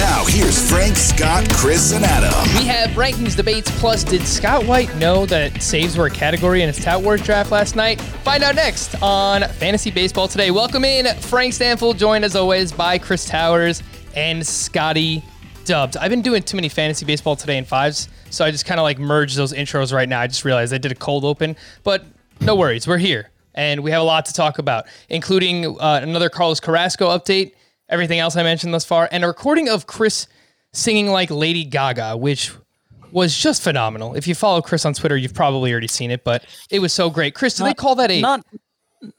Now, here's Frank, Scott, Chris, and Adam. We have rankings debates plus did Scott White know that saves were a category in his Tout Wars draft last night? Find out next on Fantasy Baseball Today. Welcome in Frank Stampfl, joined as always by Chris Towers and Scotty Dubbed. I've been doing too many Fantasy Baseball Today in fives, so I just kind of like merged those intros right now. I just realized I did a cold open, but no worries, we're here. And we have a lot to talk about, including uh, another Carlos Carrasco update, everything else I mentioned thus far, and a recording of Chris singing like Lady Gaga, which was just phenomenal. If you follow Chris on Twitter, you've probably already seen it, but it was so great. Chris, do they call that a not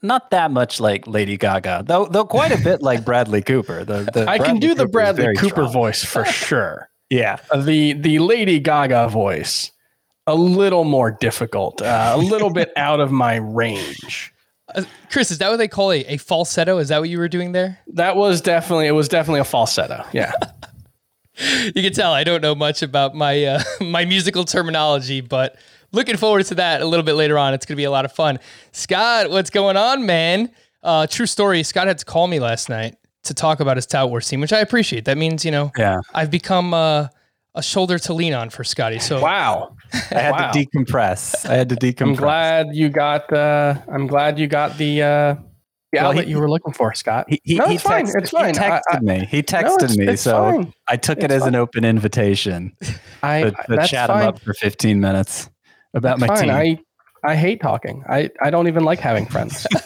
not that much like Lady Gaga, though. Though quite a bit like Bradley Cooper. The, the I can do the Cooper is Bradley Cooper strong. voice for sure. Yeah, The the Lady Gaga voice, a little more difficult, uh, a little bit out of my range. Uh, Chris? Is that what they call a, a falsetto? Is that what you were doing there? That was definitely it was definitely a falsetto. Yeah, You can tell I don't know much about my uh, my musical terminology, but looking forward to that a little bit later on. It's going to be a lot of fun. Scott, what's going on, man? Uh, true story. Scott had to call me last night to talk about his Tout Wars team, which I appreciate. That means you know yeah. I've become uh, a shoulder to lean on for Scotty. So wow. I had Wow. to decompress. I had to decompress. I'm glad you got. Uh, I'm glad you got the uh, the Well, outlet he- you were looking for, Scott. He, he, no, he fine. texted, It's fine. He texted I- me. He texted No, it's- me, it's so fine. I took it It's as an open invitation I, to, to chat fine. him up for 15 minutes about my Fine. team. I I hate talking. I I don't even like having friends.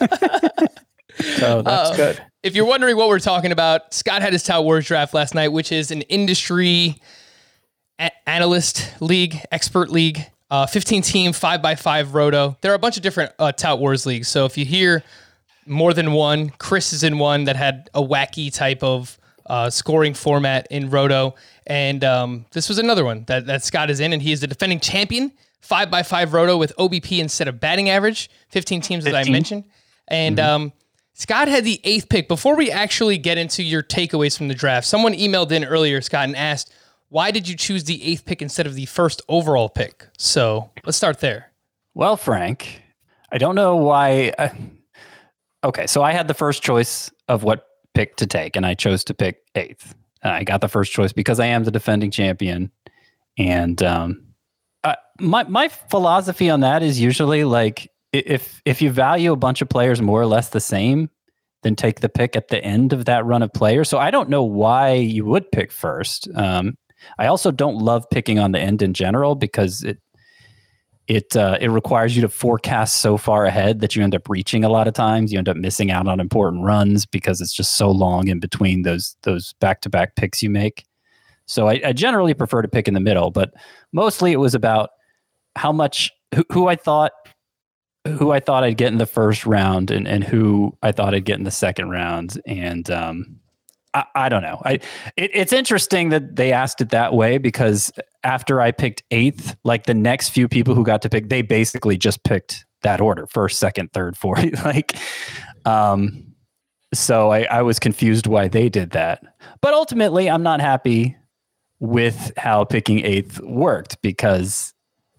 so that's Uh, good. if you're wondering what we're talking about, Scott had his Tout Wars draft last night, which is an industry a- analyst league, expert league, uh, 15 team, five by five roto. There are a bunch of different uh, Tout Wars leagues. So if you hear more than one, Chris is in one that had a wacky type of uh, scoring format in roto, and um, this was another one that that Scott is in, and he is the defending champion. Five by five roto with OBP instead of batting average, 15 teams as I mentioned, and um, Scott had the eighth pick. Before we actually get into your takeaways from the draft, someone emailed in earlier, Scott, and asked, why did you choose the eighth pick instead of the first overall pick? So let's start there. Well, Frank, I don't know why. uh, okay, so I had the first choice of what pick to take, and I chose to pick eighth. Uh, I got the first choice because I am the defending champion, and um, uh, my my philosophy on that is usually like if if you value a bunch of players more or less the same, then take the pick at the end of that run of players. So I don't know why you would pick first. Um, I also don't love picking on the end in general because it it uh, it requires you to forecast so far ahead that you end up reaching a lot of times. You end up missing out on important runs because it's just so long in between those those back to back picks you make. So I, I generally prefer to pick in the middle, but mostly it was about how much who, who I thought who I thought I'd get in the first round and, and who I thought I'd get in the second round. And um, I, I don't know. I it, it's interesting that they asked it that way because after I picked eighth, like the next few people who got to pick, they basically just picked that order first, second, third, fourth. like, um, so I, I was confused why they did that. But ultimately, I'm not happy with how picking eighth worked because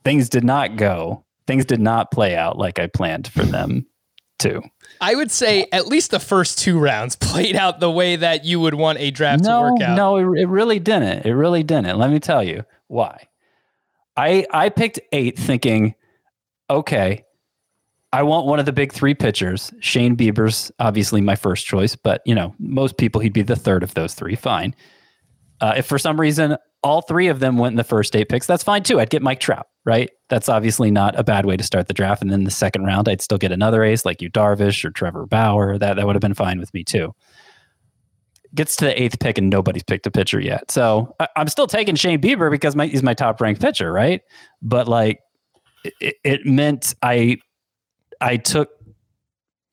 things did not go, things did not play out like I planned for them to. I would say at least the first two rounds played out the way that you would want a draft no, to work out. No, it, it really didn't. It really didn't. Let me tell you why. I I picked eight thinking okay, I want one of the big three pitchers. Shane Bieber's obviously my first choice, but you know, most people he'd be the third of those three. Fine. Uh, if for some reason all three of them went in the first eight picks, that's fine too. I'd get Mike Trout, right? That's obviously not a bad way to start the draft. And then the second round, I'd still get another ace like Yu Darvish or Trevor Bauer. That that would have been fine with me too. Gets to the eighth pick and nobody's picked a pitcher yet. So I, am still taking Shane Bieber because my, he's my top ranked pitcher, right? But like, it, it meant I I took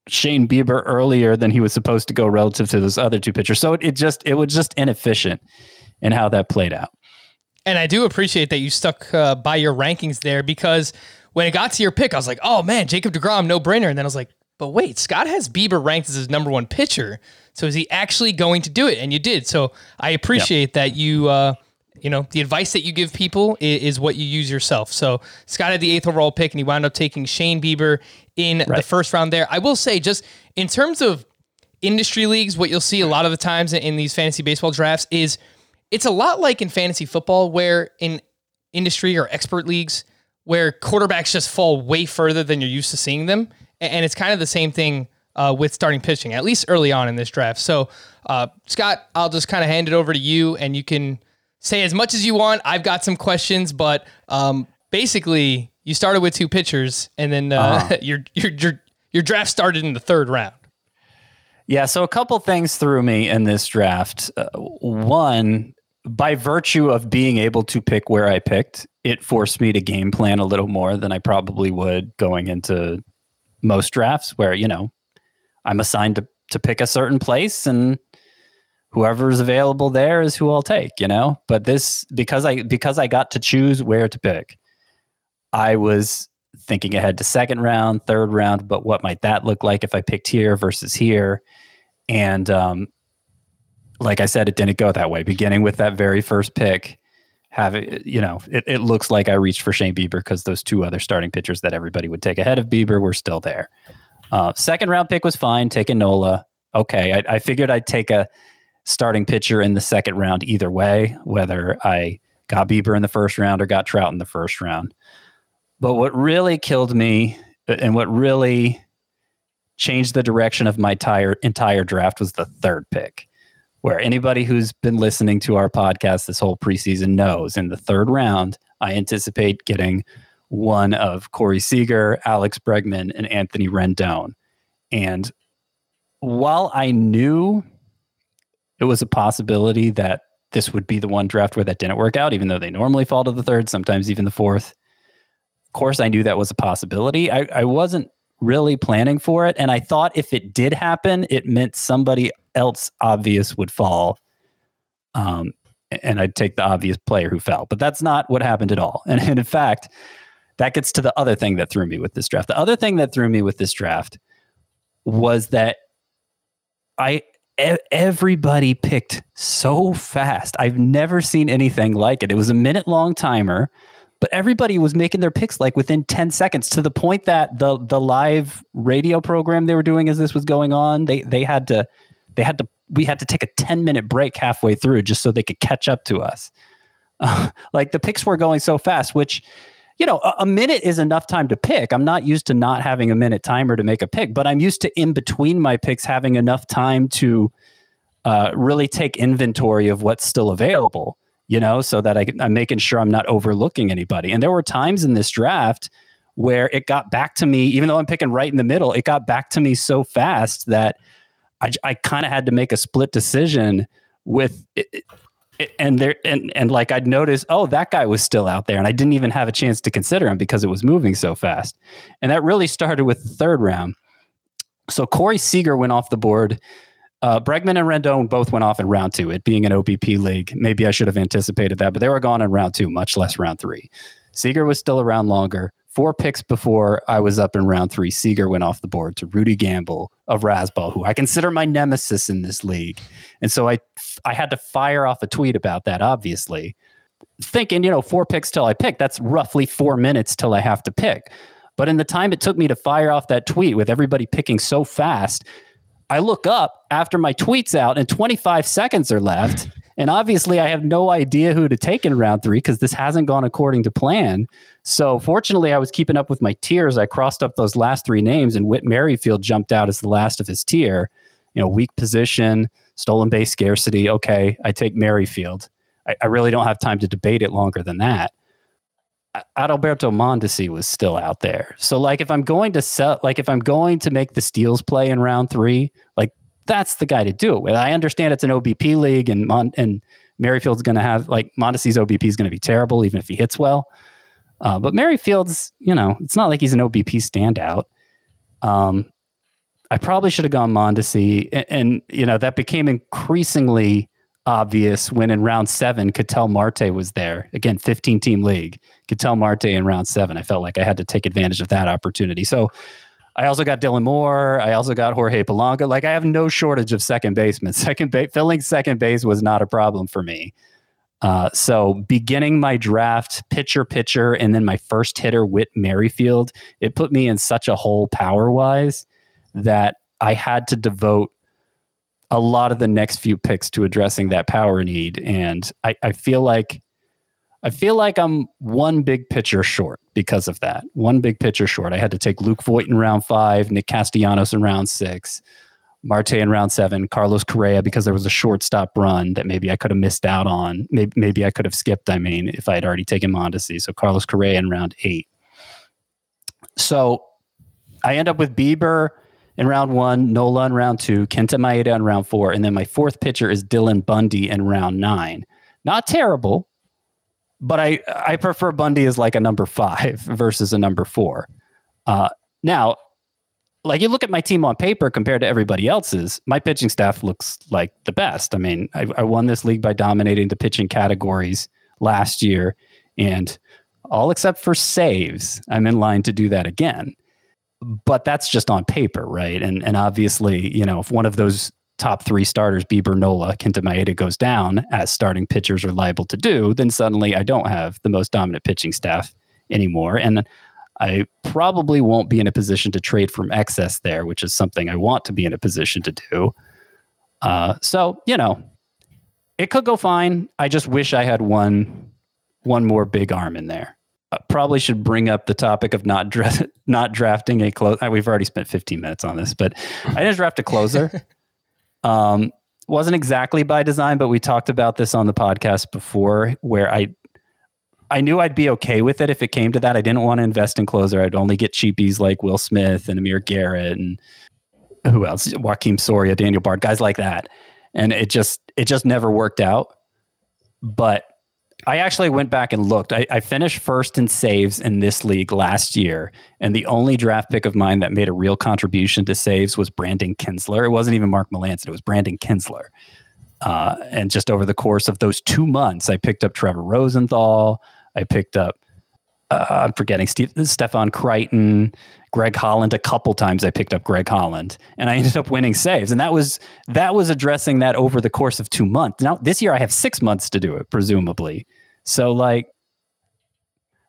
Shane Bieber earlier than he was supposed to go relative to those other two pitchers. So it, it just it was just inefficient in how that played out. And I do appreciate that you stuck uh, by your rankings there because when it got to your pick, I was like, oh man, Jacob DeGrom, no brainer. And then I was like, but wait, Scott has Bieber ranked as his number one pitcher. So is he actually going to do it? And you did. So I appreciate yep. that you, uh, you know, the advice that you give people is, is, what you use yourself. So Scott had the eighth overall pick and he wound up taking Shane Bieber in right. the first round there. I will say, just in terms of industry leagues, what you'll see a lot of the times in these fantasy baseball drafts is it's a lot like in fantasy football, where in industry or expert leagues, where quarterbacks just fall way further than you're used to seeing them. And it's kind of the same thing uh, with starting pitching, at least early on in this draft. So, uh, Scott, I'll just kind of hand it over to you and you can say as much as you want. I've got some questions, but um, basically, you started with two pitchers, and then uh, uh-huh. your, your your your draft started in the third round. Yeah, so a couple things threw me in this draft. Uh, one, by virtue of being able to pick where I picked, it forced me to game plan a little more than I probably would going into most drafts, where you know I'm assigned to to pick a certain place and whoever's available there is who I'll take, you know? But this because I because I got to choose where to pick. I was thinking ahead to second round, third round, but what might that look like if I picked here versus here? And um, like I said, it didn't go that way. Beginning with that very first pick, have it, you know, it, it looks like I reached for Shane Bieber because those two other starting pitchers that everybody would take ahead of Bieber were still there. Uh, second round pick was fine, taking Nola. Okay, I, I figured I'd take a starting pitcher in the second round either way, whether I got Bieber in the first round or got Trout in the first round. But what really killed me and what really changed the direction of my entire entire draft was the third pick. Where anybody who's been listening to our podcast this whole preseason knows in the third round, I anticipate getting one of Corey Seager, Alex Bregman, and Anthony Rendon. And while I knew it was a possibility that this would be the one draft where that didn't work out, even though they normally fall to the third, sometimes even the fourth, Of course, I knew that was a possibility. I, I wasn't really planning for it. And I thought if it did happen, it meant somebody else obvious would fall. Um, and I'd take the obvious player who fell. But that's not what happened at all. And, and in fact, that gets to the other thing that threw me with this draft. The other thing that threw me with this draft was that I everybody picked so fast. I've never seen anything like it. It was a minute long timer but everybody was making their picks like within 10 seconds to the point that the the live radio program they were doing as this was going on they they had to they had to we had to take a 10 minute break halfway through just so they could catch up to us uh, like the picks were going so fast which you know a, a, minute is enough time to pick i'm not used to not having a minute timer to make a pick but i'm used to in between my picks having enough time to uh, really take inventory of what's still available you know, so that I, I'm making sure I'm not overlooking anybody. And there were times in this draft where it got back to me, even though I'm picking right in the middle, it got back to me so fast that I, I kind of had to make a split decision with it, it, and there and and like I'd noticed, oh, that guy was still out there, and I didn't even have a chance to consider him because it was moving so fast. And that really started with the third round. So Corey Seager went off the board uh, Bregman and Rendon both went off in round two, it being an OBP league. Maybe I should have anticipated that, but they were gone in round two, much less round three. Seager was still around longer. Four picks before I was up in round three, Seager went off the board to Rudy Gamble of Razzball, who I consider my nemesis in this league. And so I, I had to fire off a tweet about that, obviously, thinking, you know, four picks till I pick. That's roughly four minutes till I have to pick. But in the time it took me to fire off that tweet with everybody picking so fast, I look up after my tweet's out and 25 seconds are left. And obviously, I have no idea who to take in round three because this hasn't gone according to plan. So, fortunately, I was keeping up with my tiers. I crossed up those last three names, and Whit Merrifield jumped out as the last of his tier. You know, weak position, stolen base scarcity. Okay, I take Merrifield. I, I really don't have time to debate it longer than that. Adalberto Mondesi was still out there. So like if I'm going to sell like if I'm going to make the steals play in round 3, like that's the guy to do it with. I understand it's an OBP league and Mon- and Merrifield's going to have like Mondesi's OBP is going to be terrible even if he hits well. Uh, but Merrifield's, you know, it's not like he's an OBP standout. Um, I probably should have gone Mondesi, and, and you know that became increasingly obvious when in round seven, Ketel Marte was there. Again, 15 team league. Ketel Marte in round seven. I felt like I had to take advantage of that opportunity. So I also got Dylan Moore. I also got Jorge Polanco. Like I have no shortage of second basemen. Second base, filling second base was not a problem for me. Uh, so beginning my draft, pitcher, pitcher, and then my first hitter, Whit Merrifield, it put me in such a hole power wise that I had to devote a lot of the next few picks to addressing that power need. And I, I feel like I feel like I'm one big pitcher short because of that. One big pitcher short. I had to take Luke Voit in round five, Nick Castellanos in round six, Marte in round seven, Carlos Correa because there was a shortstop run that maybe I could have missed out on. Maybe, maybe I could have skipped, I mean, if I had already taken Mondesi. So Carlos Correa in round eight. So I end up with Bieber in round one, Nola in round two, Kenta Maeda in round four, and then my fourth pitcher is Dylan Bundy in round nine. Not terrible, but I I prefer Bundy as like a number five versus a number four. Uh, now, like you look at my team on paper compared to everybody else's, my pitching staff looks like the best. I mean, I, I won this league by dominating the pitching categories last year, and all except for saves, I'm in line to do that again but that's just on paper, right? And and obviously, you know, if one of those top three starters, Bieber, Nola, Kenta Maeda, goes down, as starting pitchers are liable to do, then suddenly I don't have the most dominant pitching staff anymore. And I probably won't be in a position to trade from excess there, which is something I want to be in a position to do. Uh, so, you know, it could go fine. I just wish I had one one more big arm in there probably should bring up the topic of not dra- not drafting a close. Uh, we've already spent 15 minutes on this, but I didn't draft a closer. um, wasn't exactly by design, but we talked about this on the podcast before, where I I knew I'd be okay with it if it came to that. I didn't want to invest in closer. I'd only get cheapies like Will Smith and Amir Garrett and who else? Joakim Soria, Daniel Bard, guys like that. And it just it just never worked out. But I actually went back and looked. I, I, finished first in saves in this league last year, and the only draft pick of mine that made a real contribution to saves was Brandon Kintzler. It wasn't even Mark Melancon; it was Brandon Kintzler. Uh, and just over the course of those two months, I picked up Trevor Rosenthal. I picked up uh, I'm forgetting Steve, Stefan Crichton, Greg Holland. A couple times I picked up Greg Holland, and I ended up winning saves. And that was that was addressing that over the course of two months. Now this year I have six months to do it, presumably. So like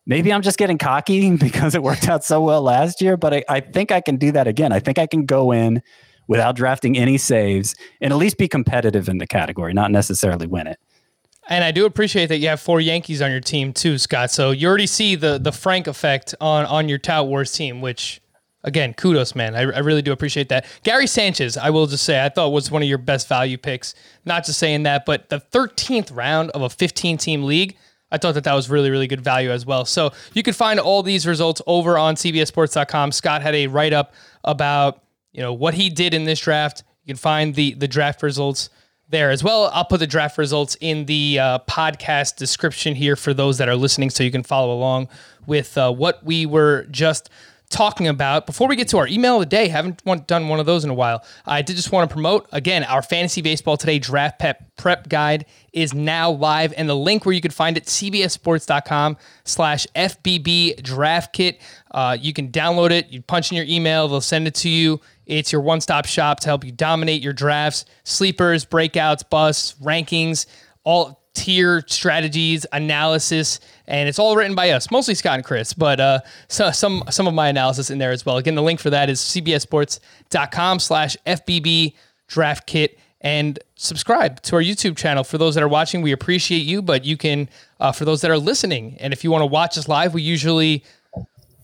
maybe I'm just getting cocky because it worked out so well last year, but I, I think I can do that again. I think I can go in without drafting any saves and at least be competitive in the category, not necessarily win it. And I do appreciate that you have four Yankees on your team too, Scott. So you already see the the Frank effect on on your Tout Wars team, which again, kudos, man. I, I really do appreciate that. Gary Sanchez, I will just say, I thought was one of your best value picks. Not just saying that, but the 13th round of a 15 team league. I thought that that was really, really good value as well. So you can find all these results over on CBSSports.com. Scott had a write up about you know what he did in this draft. You can find the the draft results there as well. I'll put the draft results in the uh, podcast description here for those that are listening so you can follow along with uh, what we were just talking about. Before we get to our email of the day, haven't done one of those in a while. I did just want to promote again our fantasy baseball today draft prep prep guide is now live, and the link where you can find it cbssports.com slash FBB draft kit. Uh, you can download it. You punch in your email, they'll send it to you. It's your one stop shop to help you dominate your drafts, sleepers, breakouts, busts, rankings, all tier strategies, analysis, and it's all written by us, mostly Scott and Chris, but uh, so, some some of my analysis in there as well. Again, the link for that is cbssports.com slash FBB draft kit. and subscribe to our YouTube channel. For those that are watching, we appreciate you, but you can, uh, for those that are listening, and if you want to watch us live, we usually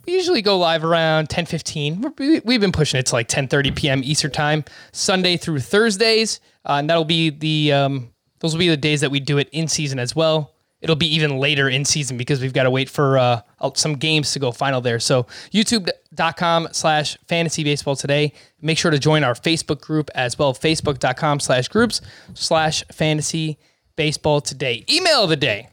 we usually go live around 10 15 we, we've been pushing it to like 10 30 p.m eastern time sunday through thursdays. Uh, and that'll be the um, those will be the days that we do it in season as well. It'll be even later in season because we've got to wait for uh, some games to go final there. So youtube.com slash fantasy baseball today. Make sure to join our facebook group as well facebook.com slash groups slash fantasy baseball today. Email of the day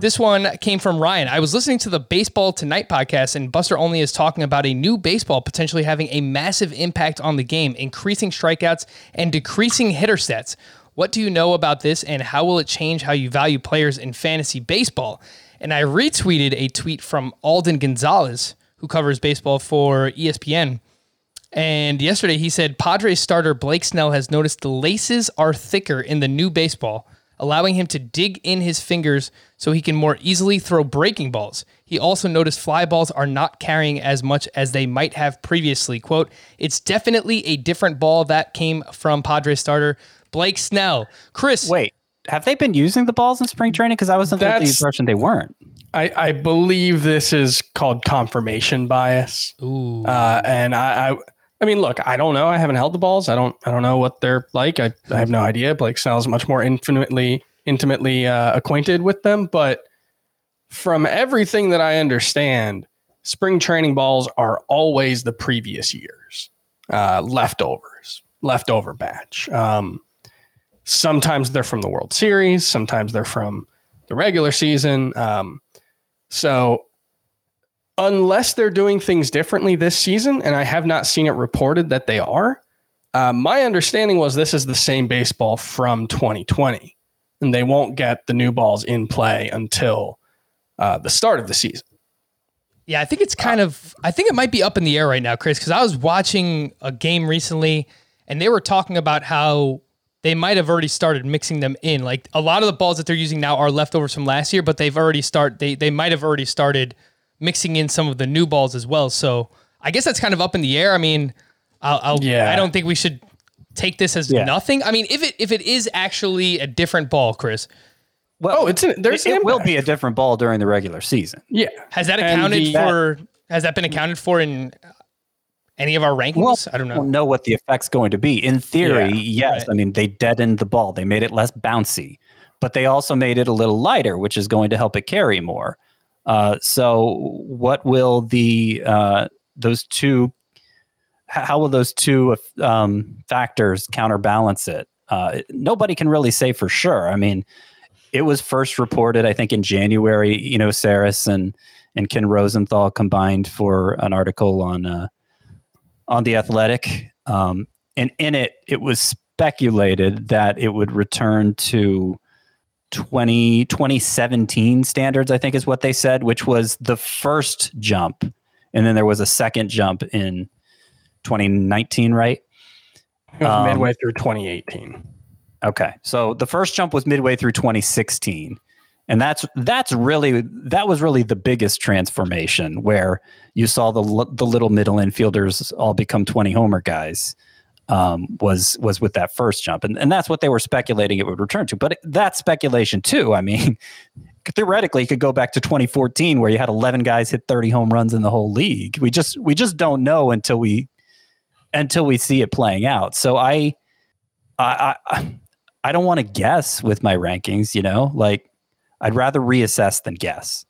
this one came from Ryan. I was listening to the Baseball Tonight podcast, and Buster Olney is talking about a new baseball potentially having a massive impact on the game, increasing strikeouts and decreasing hitter sets. What do you know about this, and how will it change how you value players in fantasy baseball? And I retweeted a tweet from Alden Gonzalez, who covers baseball for ESPN. And yesterday he said Padres starter Blake Snell has noticed the laces are thicker in the new baseball allowing him to dig in his fingers so he can more easily throw breaking balls. He also noticed fly balls are not carrying as much as they might have previously. Quote, it's definitely a different ball that came from Padres starter Blake Snell. Chris. Wait, have they been using the balls in spring training? Because I was under the That's- impression they weren't. I, I believe this is called confirmation bias. Ooh. Uh, and I, I, I mean, look, I don't know. I haven't held the balls. I don't, I don't know what they're like. I, I have no idea. Blake Snell is much more infinitely, intimately uh, acquainted with them. But from everything that I understand, spring training balls are always the previous year's uh, leftovers, leftover batch. Um, sometimes they're from the World Series. Sometimes they're from the regular season. Um, so unless they're doing things differently this season, and I have not seen it reported that they are, uh, my understanding was this is the same baseball from 2020, and they won't get the new balls in play until uh, the start of the season. Yeah, I think it's kind of. I think it might be up in the air right now, Chris, because I was watching a game recently, and they were talking about how they might have already started mixing them in. Like a lot of the balls that they're using now are leftovers from last year, but they've already start. They they might have already started mixing in some of the new balls as well. So I guess that's kind of up in the air. I mean, I'll, I'll Yeah. I don't think we should take this as Yeah. nothing. I mean, if it if it is actually a different ball, Chris, Well, Oh, it's an, there's it, it will be a different ball during the regular season. yeah. has that accounted the- for? Has that been accounted for in any of our rankings? Well, I don't know. don't know what the effect's going to be. In theory, Yeah, yes. I mean, they deadened the ball. They made it less bouncy, but they also made it a little lighter, which is going to help it carry more. Uh, so, what will the uh, those two? How will those two um, factors counterbalance it? Uh, nobody can really say for sure. I mean, it was first reported, I think, in January. You know, Sarris and and Ken Rosenthal combined for an article on uh, on the Athletic, um, and in it, it was speculated that it would return to 20, 2017 standards. I think is what they said, which was the first jump, and then there was a second jump in 2019, right? It was Um, midway through 2018. Okay. So the first jump was midway through 2016. And that's that's really that was really the biggest transformation where you saw the the little middle infielders all become 20 homer guys um, was was with that first jump. And and that's what they were speculating it would return to. But that's speculation too I mean theoretically it could go back to 2014 where you had 11 guys hit 30 home runs in the whole league. We just we just don't know until we until we see it playing out. So I I, I I don't want to guess with my rankings, you know, like I'd rather reassess than guess.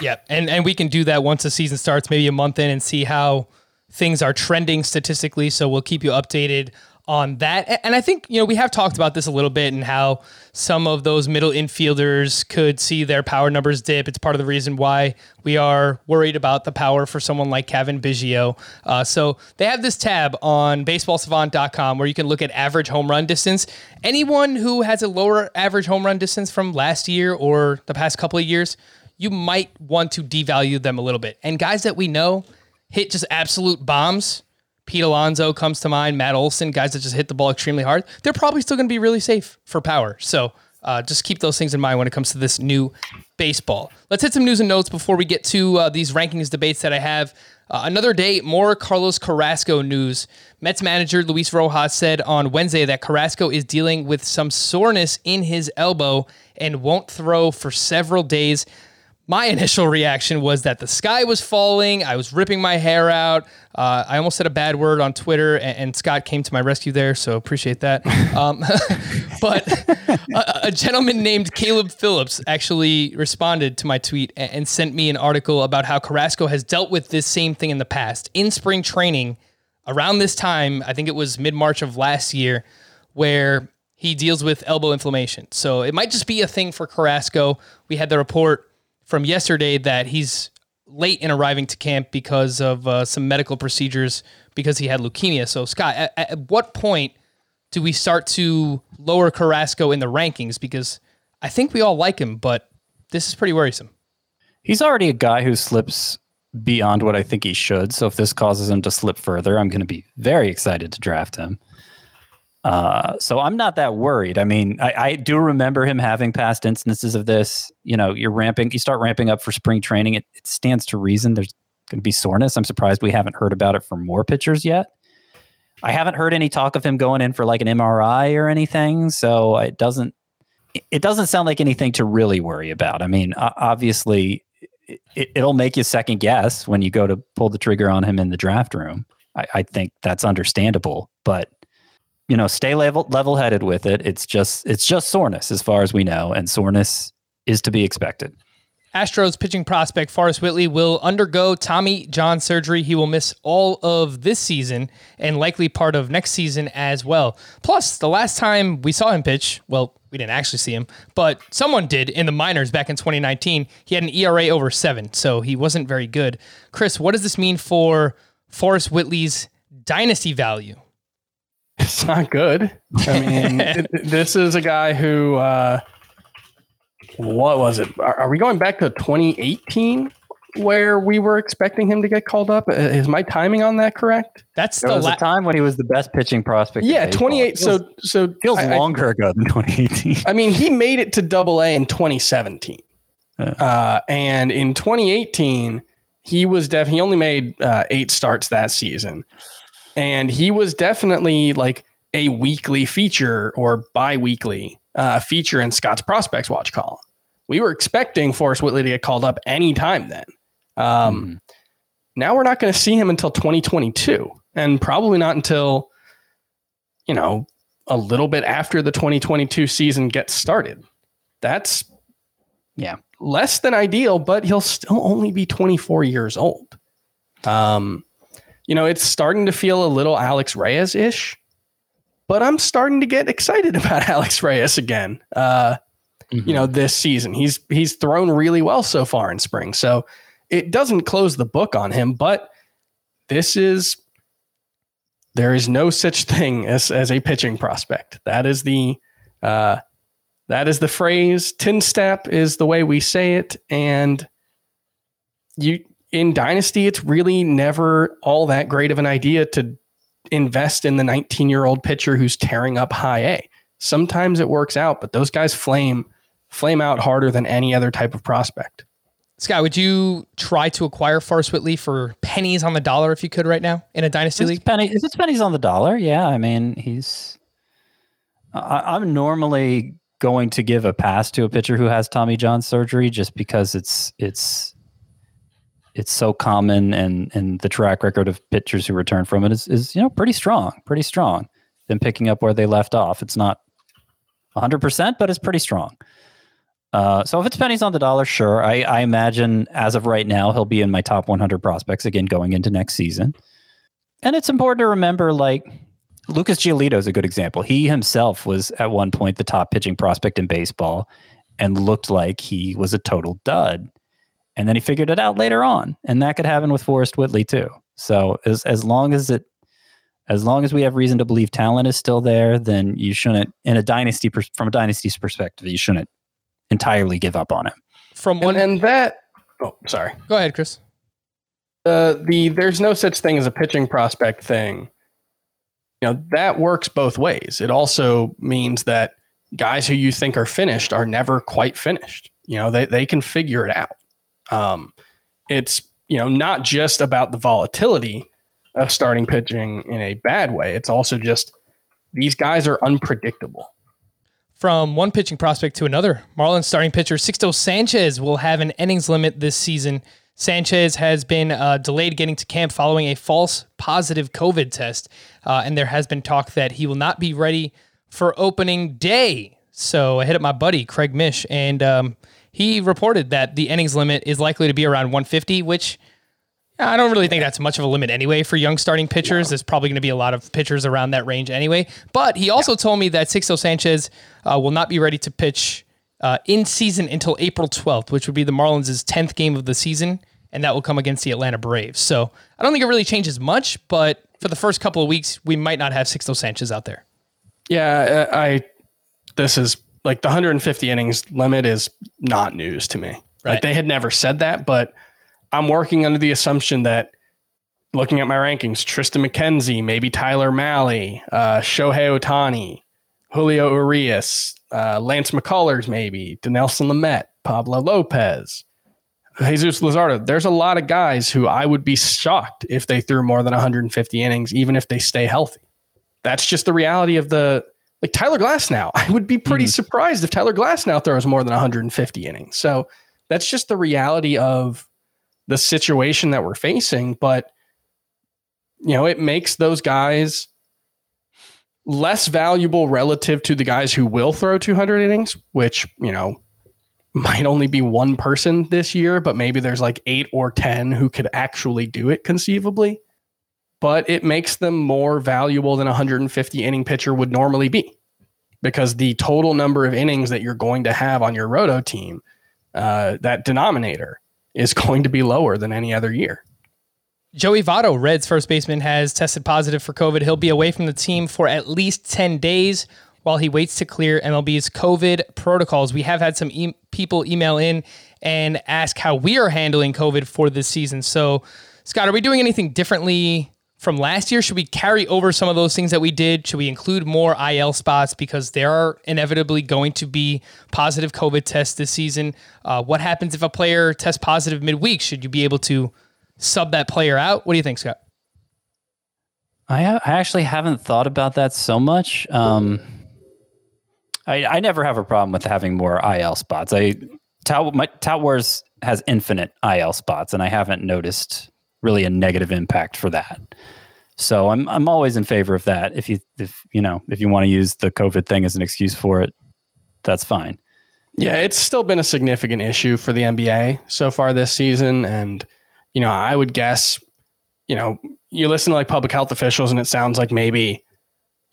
Yeah, and and we can do that once the season starts, maybe a month in, and see how things are trending statistically. So we'll keep you updated on that. And I think you know we have talked about this a little bit and how some of those middle infielders could see their power numbers dip. It's part of the reason why we are worried about the power for someone like Cavan Biggio. Uh, so they have this tab on baseballsavant.com where you can look at average home run distance. Anyone who has a lower average home run distance from last year or the past couple of years, you might want to devalue them a little bit. And guys that we know hit just absolute bombs. Pete Alonso comes to mind, Matt Olson, guys that just hit the ball extremely hard. They're probably still going to be really safe for power. So uh, just keep those things in mind when it comes to this new baseball. Let's hit some news and notes before we get to uh, these rankings debates that I have. Uh, another day, more Carlos Carrasco news. Mets manager Luis Rojas said on Wednesday that Carrasco is dealing with some soreness in his elbow and won't throw for several days my initial reaction was that the sky was falling. I was ripping my hair out. Uh, I almost said a bad word on Twitter, and, and, Scott came to my rescue there, so appreciate that. Um, but a, a, gentleman named Caleb Phillips actually responded to my tweet and, and sent me an article about how Carrasco has dealt with this same thing in the past. In spring training, around this time, I think it was mid March of last year, where he deals with elbow inflammation. So it might just be a thing for Carrasco. We had the report from yesterday that he's late in arriving to camp because of uh, some medical procedures because he had leukemia. So, Scott, at, at, what point do we start to lower Carrasco in the rankings? Because I think we all like him, but this is pretty worrisome. He's already a guy who slips beyond what I think he should. So, if this causes him to slip further, I'm going to be very excited to draft him. Uh, so I'm not that worried. I mean, I, I, do remember him having past instances of this. You know, you're ramping, you start ramping up for spring training. It, it stands to reason there's going to be soreness. I'm surprised we haven't heard about it from more pitchers yet. I haven't heard any talk of him going in for like an MRI or anything. So it doesn't, it doesn't sound like anything to really worry about. I mean, obviously, it, will make you second guess when you go to pull the trigger on him in the draft room. I, I think that's understandable, but you know, stay level level headed with it. It's just it's just soreness as far as we know, and soreness is to be expected. Astros pitching prospect Forrest Whitley will undergo Tommy John surgery. He will miss all of this season and likely part of next season as well. Plus, the last time we saw him pitch, well, we didn't actually see him, but someone did in the minors back in 2019. He had an ERA over seven, so he wasn't very good. Chris, what does this mean for Forrest Whitley's dynasty value? It's not good. I mean, it, this is a guy who, uh, what was it? Are, are, we going back to 2018 where we were expecting him to get called up? Uh, is my timing on that correct? That's there the was la- a time when he was the best pitching prospect. Yeah, 28. So, so feels I, longer I, ago than 2018. I mean, he made it to Double A in 2017, uh, and in 2018 he was def. He only made uh, eight starts that season and he was definitely like a weekly feature or bi-weekly uh, feature in Scott's prospects watch column. We were expecting Forrest Whitley to get called up anytime then. Um, mm Now we're not going to see him until 2022, and probably not until you know a little bit after the 2022 season gets started. That's yeah less than ideal, but he'll still only be 24 years old. Um, you know, it's starting to feel a little Alex Reyes ish, but I'm starting to get excited about Alex Reyes again. Uh, mm-hmm. You know, this season he's he's thrown really well so far in spring, so it doesn't close the book on him. But this is there is no such thing as as a pitching prospect. That is the uh, that is the phrase. Tin step is the way we say it, and you in Dynasty, it's really never all that great of an idea to invest in the 19 year old pitcher who's tearing up high A. Sometimes it works out, but those guys flame flame out harder than any other type of prospect. Scott, would you try to acquire Forrest Whitley for pennies on the dollar if you could right now in a dynasty if league? Penny, if it's pennies on the dollar, yeah. I mean, he's. I, I'm normally going to give a pass to a pitcher who has Tommy John surgery just because it's it's it's so common and and the track record of pitchers who return from it is is you know pretty strong, pretty strong. Them picking up where they left off. It's not 100%, but it's pretty strong. Uh, so if it's pennies on the dollar, sure. I, I imagine as of right now, he'll be in my top 100 prospects again going into next season. And it's important to remember, like Lucas Giolito is a good example. He himself was at one point the top pitching prospect in baseball and looked like he was a total dud and then he figured it out later on, and that could happen with Forrest Whitley too. So as as long as it as long as we have reason to believe talent is still there, then you shouldn't, in a dynasty from a dynasty's perspective, you shouldn't entirely give up on him. From one and, and that, oh, sorry. Go ahead, Chris. Uh, the there's no such thing as a pitching prospect thing. You know that works both ways. It also means that guys who you think are finished are never quite finished. You know, they, they can figure it out. Um, it's, you know, not just about the volatility of starting pitching in a bad way. It's also just these guys are unpredictable. From one pitching prospect to another, Marlins starting pitcher Sixto Sanchez will have an innings limit this season. Sanchez has been uh, delayed getting to camp following a false positive COVID test, uh, and there has been talk that he will not be ready for opening day. So I hit up my buddy Craig Mish, and um, he reported that the innings limit is likely to be around 150, which I don't really think that's much of a limit anyway for young starting pitchers. There's probably going to be a lot of pitchers around that range anyway. But he also told me that Sixto Sanchez uh, will not be ready to pitch uh, in season until April 12th, which would be the Marlins' 10th game of the season, and that will come against the Atlanta Braves. So I don't think it really changes much, but for the first couple of weeks, we might not have Sixto Sanchez out there. Yeah, I, I this is like the 150 innings limit is not news to me. Right. Like they had never said that, but I'm working under the assumption that looking at my rankings, Triston McKenzie, maybe Tyler Mahle, uh, Shohei Ohtani, Julio Urias, uh, Lance McCullers, maybe Dinelson Lamet, Pablo Lopez, Jesus Luzardo. There's a lot of guys who I would be shocked if they threw more than 150 innings, even if they stay healthy. That's just the reality of the like Tyler Glasnow. I would be pretty mm-hmm. surprised if Tyler Glasnow throws more than 150 innings. So that's just the reality of the situation that we're facing. But you know, it makes those guys less valuable relative to the guys who will throw 200 innings, which, you know, might only be one person this year, but maybe there's like eight or 10 who could actually do it conceivably. But it makes them more valuable than a 150 inning pitcher would normally be because the total number of innings that you're going to have on your roto team, uh, that denominator is going to be lower than any other year. Joey Votto, Reds first baseman, has tested positive for COVID. He'll be away from the team for at least 10 days while he waits to clear MLB's COVID protocols. We have had some e- people email in and ask how we are handling COVID for this season. So, Scott, are we doing anything differently from last year? Should we carry over some of those things that we did? Should we include more IL spots because there are inevitably going to be positive COVID tests this season? Uh, what happens if a player tests positive midweek? Should you be able to sub that player out? What do you think, Scott? I, I actually haven't thought about that so much. Um, I, I never have a problem with having more IL spots. I Tout, my, Tout Wars has infinite IL spots, and I haven't noticed really a negative impact for that. So I'm I'm always in favor of that. If you if you know if you want to use the COVID thing as an excuse for it, that's fine. Yeah, it's still been a significant issue for the NBA so far this season, and you know I would guess, you know, you listen to like public health officials, and it sounds like maybe,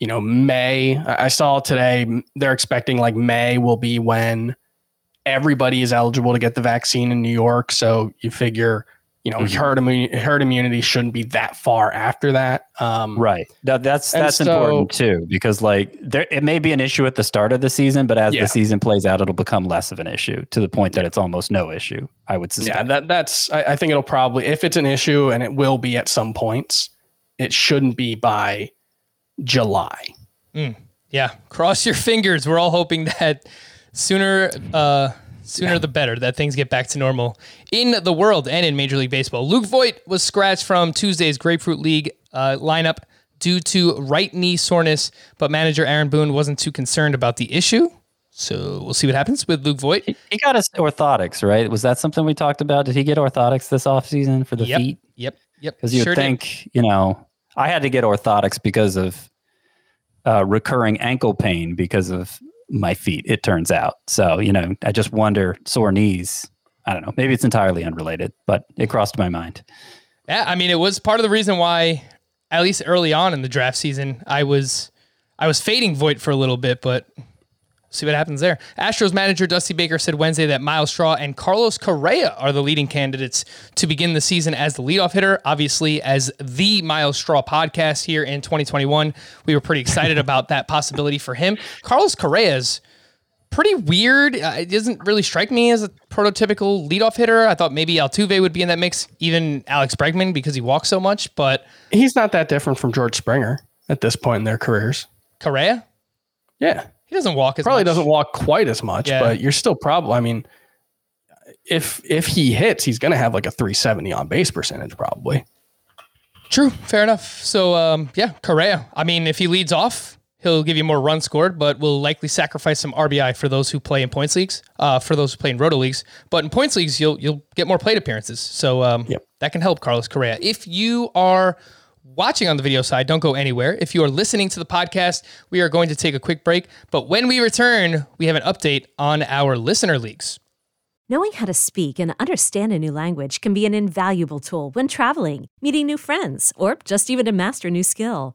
you know, May. I saw today they're expecting like May will be when everybody is eligible to get the vaccine in New York. So you figure you know, mm-hmm. herd, immunity, herd immunity shouldn't be that far after that. Um, right. That, that's that's so, important too, because like there, it may be an issue at the start of the season, but as yeah. the season plays out, it'll become less of an issue to the point that it's almost no issue. I would suspect. Yeah, that that's. I, I think it'll probably, if it's an issue, and it will be at some points, it shouldn't be by July. Mm, yeah, cross your fingers. We're all hoping that sooner. Uh, Sooner the better that things get back to normal in the world and in Major League Baseball. Luke Voit was scratched from Tuesday's Grapefruit League uh, lineup due to right knee soreness, but manager Aaron Boone wasn't too concerned about the issue. So we'll see what happens with Luke Voit. He, he got his orthotics, right? Was that something we talked about? Did he get orthotics this offseason for the yep, feet? Yep. Yep. Because you sure think, did. you know, I had to get orthotics because of uh, recurring ankle pain because of my feet, it turns out. So, you know, I just wonder sore knees. I don't know. Maybe it's entirely unrelated, but it crossed my mind. Yeah, I mean, it was part of the reason why, at least early on in the draft season, I was I was fading Voit for a little bit, but see what happens there. Astros manager Dusty Baker said Wednesday that Myles Straw and Carlos Correa are the leading candidates to begin the season as the leadoff hitter. Obviously, as the Myles Straw podcast here in 2021, we were pretty excited about that possibility for him. Carlos Correa's pretty weird. Uh, it doesn't really strike me as a prototypical leadoff hitter. I thought maybe Altuve would be in that mix, even Alex Bregman because he walks so much, but he's not that different from George Springer at this point in their careers. Correa? Yeah. He doesn't walk as probably much. doesn't walk quite as much, Yeah. but you're still probably. I mean, if if he hits, he's going to have like a 370 on base percentage, probably. True, fair enough. So um, yeah, Correa. I mean, if he leads off, he'll give you more runs scored, but will likely sacrifice some RBI for those who play in points leagues, uh, for those who play in roto leagues. But in points leagues, you'll you'll get more plate appearances. So um, Yep. that can help Carlos Correa. If you are watching on the video side, don't go anywhere. If you are listening to the podcast, we are going to take a quick break. But when we return, we have an update on our listener leagues. Knowing how to speak and understand a new language can be an invaluable tool when traveling, meeting new friends, or just even to master a new skill.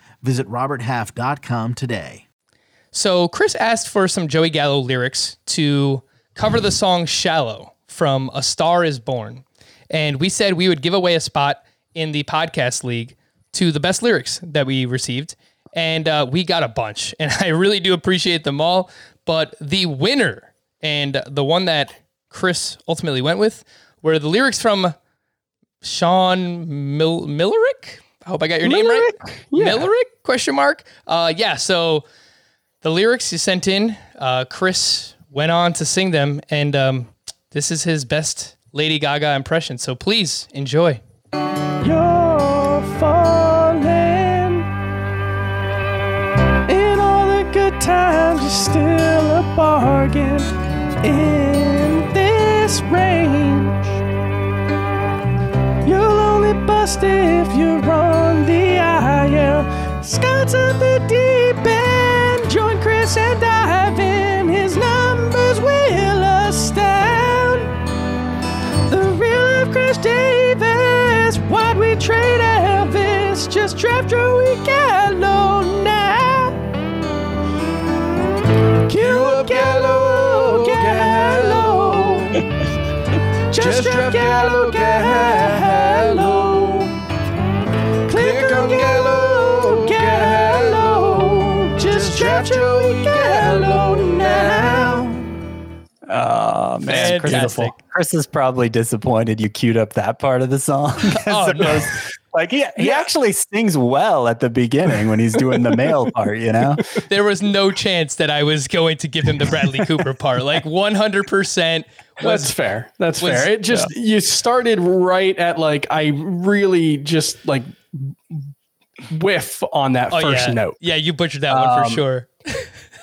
Visit RobertHalf.com today. So Chris asked for some Joey Gallo lyrics to cover the song "Shallow" from "A Star Is Born," and we said we would give away a spot in the podcast league to the best lyrics that we received, and uh, we got a bunch, and I really do appreciate them all. But the winner and the one that Chris ultimately went with were the lyrics from Sean Mil- Millerick. I hope I got your name right. Yeah. Millerick? Question mark. Uh, yeah. So the lyrics you sent in, uh, Chris went on to sing them, and um, this is his best Lady Gaga impression. So please enjoy. You're falling in all the good times. You're still a bargain in this range. You'll only bust if you're on the Scouts of the deep end. Join Chris and dive in. His numbers will astound. The real life Chris Davis. Why'd we trade Elvis? Just draft Joey Gallo now. Cue up Gallo, Gallo. Just draft Gallo, Gallo. Just draft Joey Gallo now. Oh man, Chris, Fantastic. Chris is probably disappointed you queued up that part of the song. Oh, no. Like he, he actually sings well at the beginning when he's doing the male part, you know. There was no chance that I was going to give him the Bradley Cooper part. Like 100% That's fair. That's was- fair. It just you started right at like I really just like whiff on that Oh, first yeah. note. Yeah, you butchered that one Um, for sure.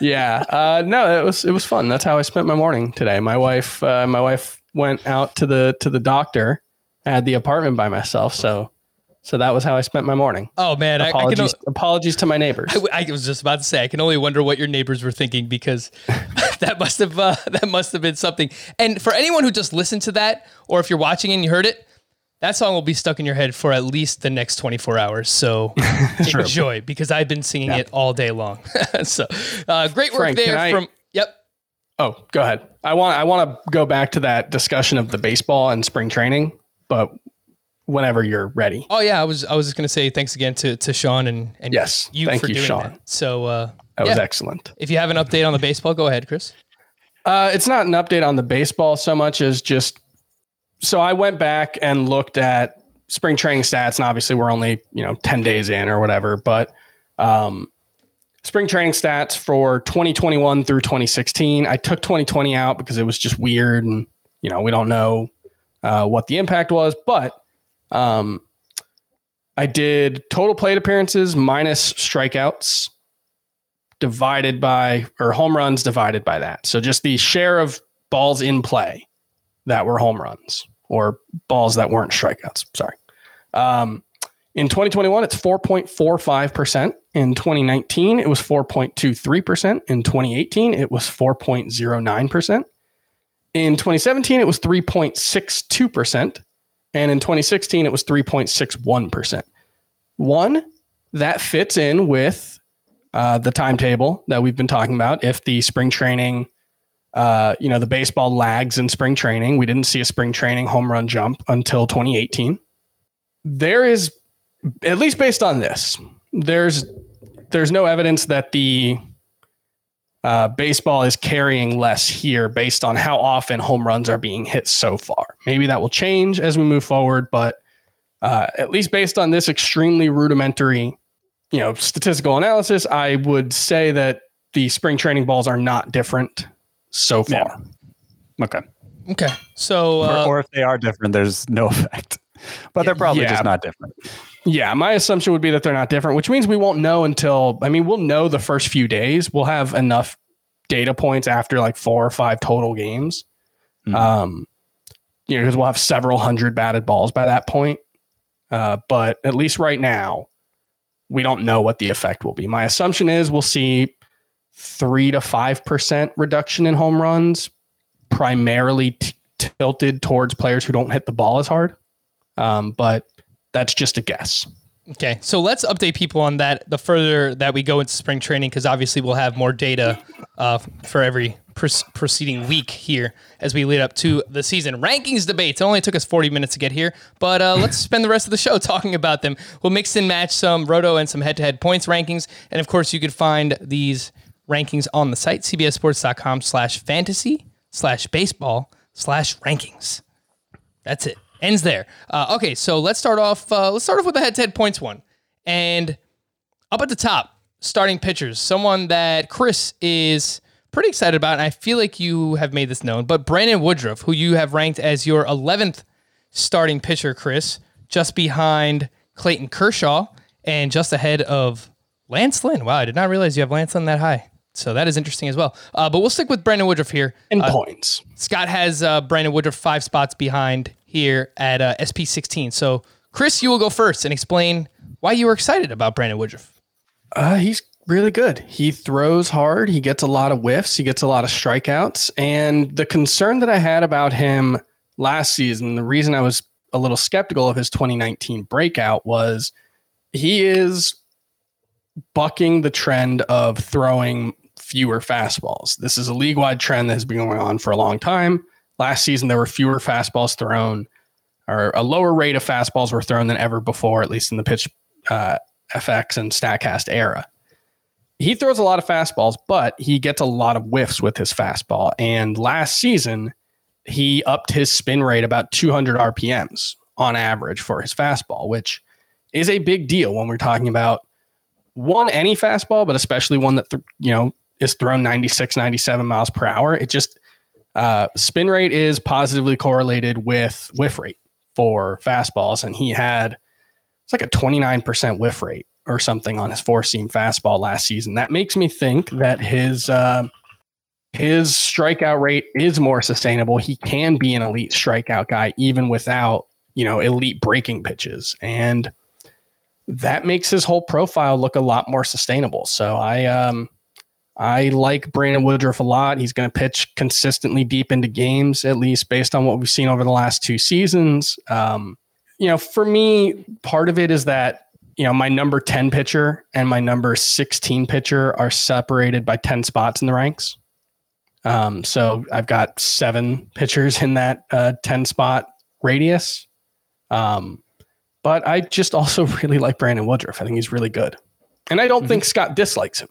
Yeah. Uh, no, it was it was fun. That's how I spent my morning today. My wife uh, my wife went out to the to the doctor. I had the apartment by myself, so so that was how I spent my morning. Oh man, I, I can. Apologies apologies to my neighbors. I, I was just about to say, I can only wonder what your neighbors were thinking because that must have uh, that must have been something. And for anyone who just listened to that, or if you're watching and you heard it, that song will be stuck in your head for at least the next 24 hours. So enjoy because I've been singing it all day long. so uh, great work Frank, there I- from. Yep. Oh, go ahead. I want I want to go back to that discussion of the baseball and spring training, but whenever you're ready. Oh yeah, I was I was just gonna say thanks again to to Sean and and Yes, you thank for you, doing Sean. that. So uh, That was excellent. if you have an update on the baseball, go ahead, Chris. Uh, it's not an update on the baseball so much as just so I went back and looked at spring training stats, and obviously we're only you know ten days in or whatever, but um, spring training stats for 2021 through 2016. I took 2020 out because it was just weird and, you know, we don't know uh, what the impact was, but um, I did total plate appearances minus strikeouts divided by, or home runs divided by that. So just the share of balls in play that were home runs or balls that weren't strikeouts. Sorry. Um, in 2021, it's 4.45%. In 2019, it was 4.23%. In 2018, it was 4.09%. In 2017, it was 3.62%. And in 2016, it was 3.61%. One, that fits in with uh, the timetable that we've been talking about. If the spring training, uh, you know, the baseball lags in spring training, we didn't see a spring training home run jump until 2018. There is, at least based on this, there's there's no evidence that the uh, baseball is carrying less here based on how often home runs are being hit so far. Maybe that will change as we move forward, but uh, at least based on this extremely rudimentary, you know, statistical analysis, I would say that the spring training balls are not different so far. Yeah. Okay. Okay. So, uh, or, or, if they are different, there's no effect, but they're probably yeah. just not different. Yeah, my assumption would be that they're not different, which means we won't know until I mean, we'll know the first few days. We'll have enough data points after like four or five total games. Mm-hmm. Um, you know, because we'll have several hundred batted balls by that point. Uh, but at least right now, we don't know what the effect will be. My assumption is we'll see three to five percent reduction in home runs, primarily t- tilted towards players who don't hit the ball as hard. Um, but that's just a guess. Okay, so let's update people on that the further that we go into spring training, because obviously we'll have more data uh, for every preceding week here as we lead up to the season rankings debates. It only took us 40 minutes to get here, but uh, let's spend the rest of the show talking about them. We'll mix and match some roto and some head-to-head points rankings, and of course, you could find these rankings on the site cbsports.com/slash fantasy slash baseball slash rankings. That's it ends there. Uh, okay, so let's start off. Uh, let's start off with the head-to-head points one, and up at the top, starting pitchers. Someone that Chris is pretty excited about, and I feel like you have made this known. But Brandon Woodruff, who you have ranked as your 11th starting pitcher, Chris, just behind Clayton Kershaw and just ahead of Lance Lynn. Wow, I did not realize you have Lance Lynn that high. So that is interesting as well. Uh, but we'll stick with Brandon Woodruff here. In uh, points. Scott has uh, Brandon Woodruff five spots behind here at uh, SP16. So, Chris, you will go first and explain why you were excited about Brandon Woodruff. Uh, he's really good. He throws hard. He gets a lot of whiffs. He gets a lot of strikeouts. And the concern that I had about him last season, the reason I was a little skeptical of his 2019 breakout was he is bucking the trend of throwing fewer fastballs. This is a league wide trend that has been going on for a long time. Last season, there were fewer fastballs thrown, or a lower rate of fastballs were thrown than ever before, at least in the pitch uh, FX and StatCast era. He throws a lot of fastballs, but he gets a lot of whiffs with his fastball. And last season, he upped his spin rate about 200 RPMs on average for his fastball, which is a big deal when we're talking about one any fastball, but especially one that th- you know is thrown 96, 97 miles per hour. It just uh, spin rate is positively correlated with whiff rate for fastballs, and he had it's like a 29% whiff rate or something on his four seam fastball last season. That makes me think that his uh, his strikeout rate is more sustainable. He can be an elite strikeout guy even without you know elite breaking pitches, and that makes his whole profile look a lot more sustainable. So I um I like Brandon Woodruff a lot. He's going to pitch consistently deep into games, at least based on what we've seen over the last two seasons. Um, you know, for me, part of it is that, you know, my number 10 pitcher and my number 16 pitcher are separated by 10 spots in the ranks. Um, so I've got seven pitchers in that uh, 10 spot radius. Um, but I just also really like Brandon Woodruff. I think he's really good. And I don't mm-hmm. think Scott dislikes him.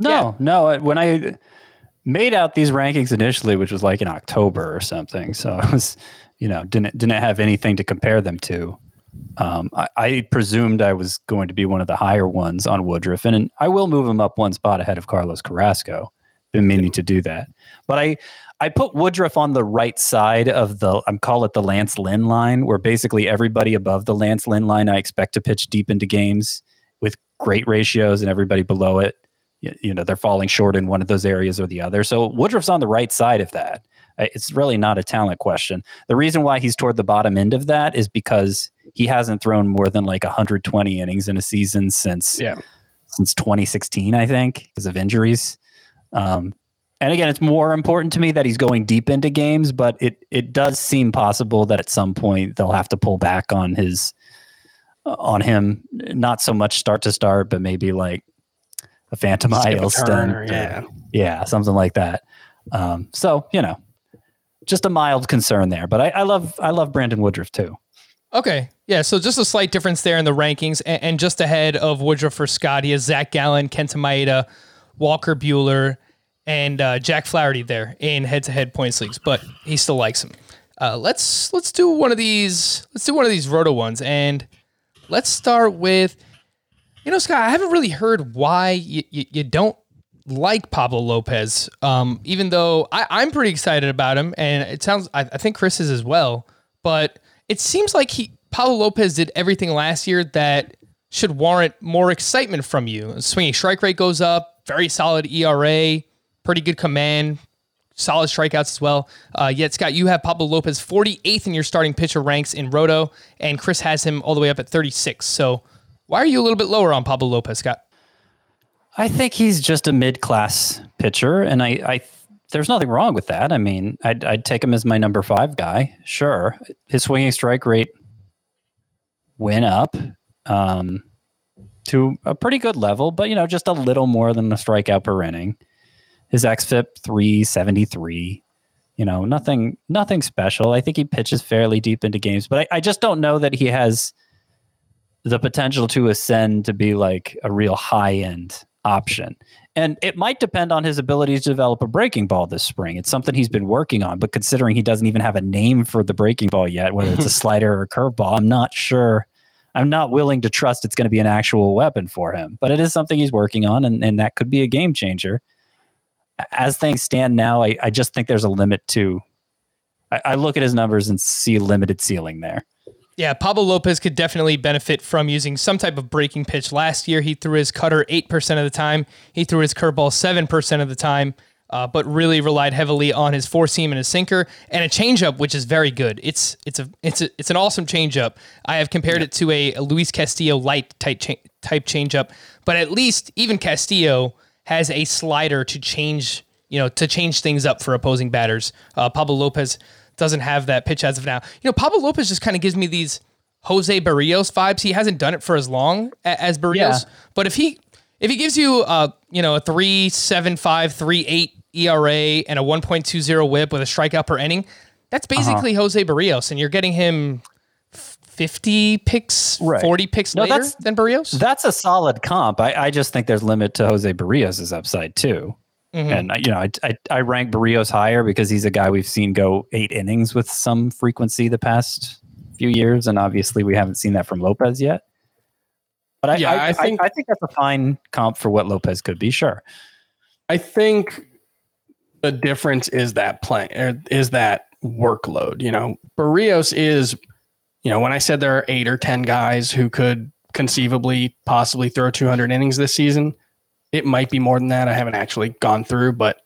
No, yeah. no. When I made out these rankings initially, which was like in October or something, so I was, you know, didn't didn't have anything to compare them to. Um, I, I presumed I was going to be one of the higher ones on Woodruff, and, and I will move him up one spot ahead of Carlos Carrasco. Been meaning to do that, but I I put Woodruff on the right side of the I'm call it the Lance Lynn line, where basically everybody above the Lance Lynn line I expect to pitch deep into games with great ratios, and everybody below it, you, know, they're falling short in one of those areas or the other. So Woodruff's on the right side of that. It's really not a talent question. The reason why he's toward the bottom end of that is because he hasn't thrown more than like 120 innings in a season since Yeah. since 2016, I think, because of injuries. Um, and again, it's more important to me that he's going deep into games, but it it does seem possible that at some point they'll have to pull back on his on him. Not so much start to start, but maybe like a Phantom Skip a IL turn stint, or- or- yeah. yeah, something like that. Um, so you know, just a mild concern there. But I, I love I love Brandon Woodruff too. Okay. Yeah. So just a slight difference there in the rankings. And, and just ahead of Woodruff for Scott, he has Zach Gallen, Kenta Maeda, Walker Buehler, and uh, Jack Flaherty there in head-to-head points leagues. But he still likes him. Uh, let's let's do one of these. Let's do one of these roto ones, and let's start with. You know, Scott, I haven't really heard why you, you, you don't like Pablo Lopez, um, even though I, I'm pretty excited about him, and it sounds I, I think Chris is as well. But it seems like he Pablo Lopez did everything last year that should warrant more excitement from you. Swinging strike rate goes up, very solid ERA, pretty good command, solid strikeouts as well. Uh, yet Scott, you have Pablo Lopez 48th in your starting pitcher ranks in Roto, and Chris has him all the way up at 36. So why are you a little bit lower on Pablo Lopez, Scott? I think he's just a mid-class pitcher, and I, I there's nothing wrong with that. I mean, I'd, I'd take him as my number five guy. Sure, his swinging strike rate went up um, to a pretty good level, but you know, just a little more than a strikeout per inning. His xFIP three seventy three. You know, nothing nothing special. I think he pitches fairly deep into games, but I, I just don't know that he has the potential to ascend to be like a real high end option. And it might depend on his ability to develop a breaking ball this spring. It's something he's been working on, but considering he doesn't even have a name for the breaking ball yet, whether it's a slider or a curveball, I'm not sure. I'm not willing to trust it's going to be an actual weapon for him, but it is something he's working on, and, and that could be a game changer. As things stand now, I, I just think there's a limit to. I, I look at his numbers and see limited ceiling there. Yeah, Pablo Lopez could definitely benefit from using some type of breaking pitch. Last year, he threw his cutter 8% of the time. He threw his curveball 7% of the time, uh, but really relied heavily on his four seam and his sinker and a changeup, which is very good. It's it's a it's a, it's an awesome changeup. I have compared it to a, a Luis Castillo light type cha- type changeup, but at least even Castillo has a slider to change you know to change things up for opposing batters. Uh, Pablo Lopez doesn't have that pitch as of now. You know, Pablo Lopez just kind of gives me these Jose Berrios vibes. He hasn't done it for as long as Berrios, Yeah. but if he if he gives you uh you know a three seven five three eight ERA and a one point two zero WHIP with a strikeout per inning, that's basically Jose Berrios, and you're getting him fifty picks, Right. forty picks No, later that's- than Berrios. That's a solid comp. I, I just think there's limit to Jose Berrios' upside too. And you know, I, I I rank Berrios higher because he's a guy we've seen go eight innings with some frequency the past few years, and obviously we haven't seen that from Lopez yet. But I, Yeah, I, I think- I, I think that's a fine comp for what Lopez could be. Sure. I think the difference is that play er, is that workload. You know, Berrios is, you know, when I said there are eight or ten guys who could conceivably possibly throw 200 innings this season, it might be more than that. I haven't actually gone through, but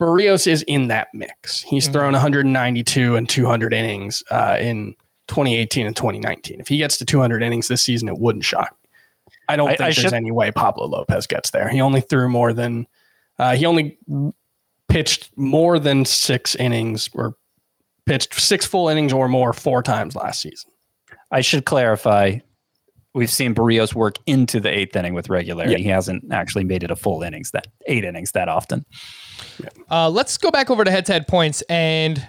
Berrios is in that mix. He's thrown 192 and 200 innings uh, in 2018 and 2019. If he gets to 200 innings this season, it wouldn't shock. me. I don't I- think I there's should- any way Pablo Lopez gets there. He only threw more than uh, he only pitched more than six innings or pitched six full innings or more four times last season. I should clarify. We've seen Berrios work into the eighth inning with regularity. Yeah. He hasn't actually made it a full innings that eight innings that often. Uh, let's go back over to head to head points. And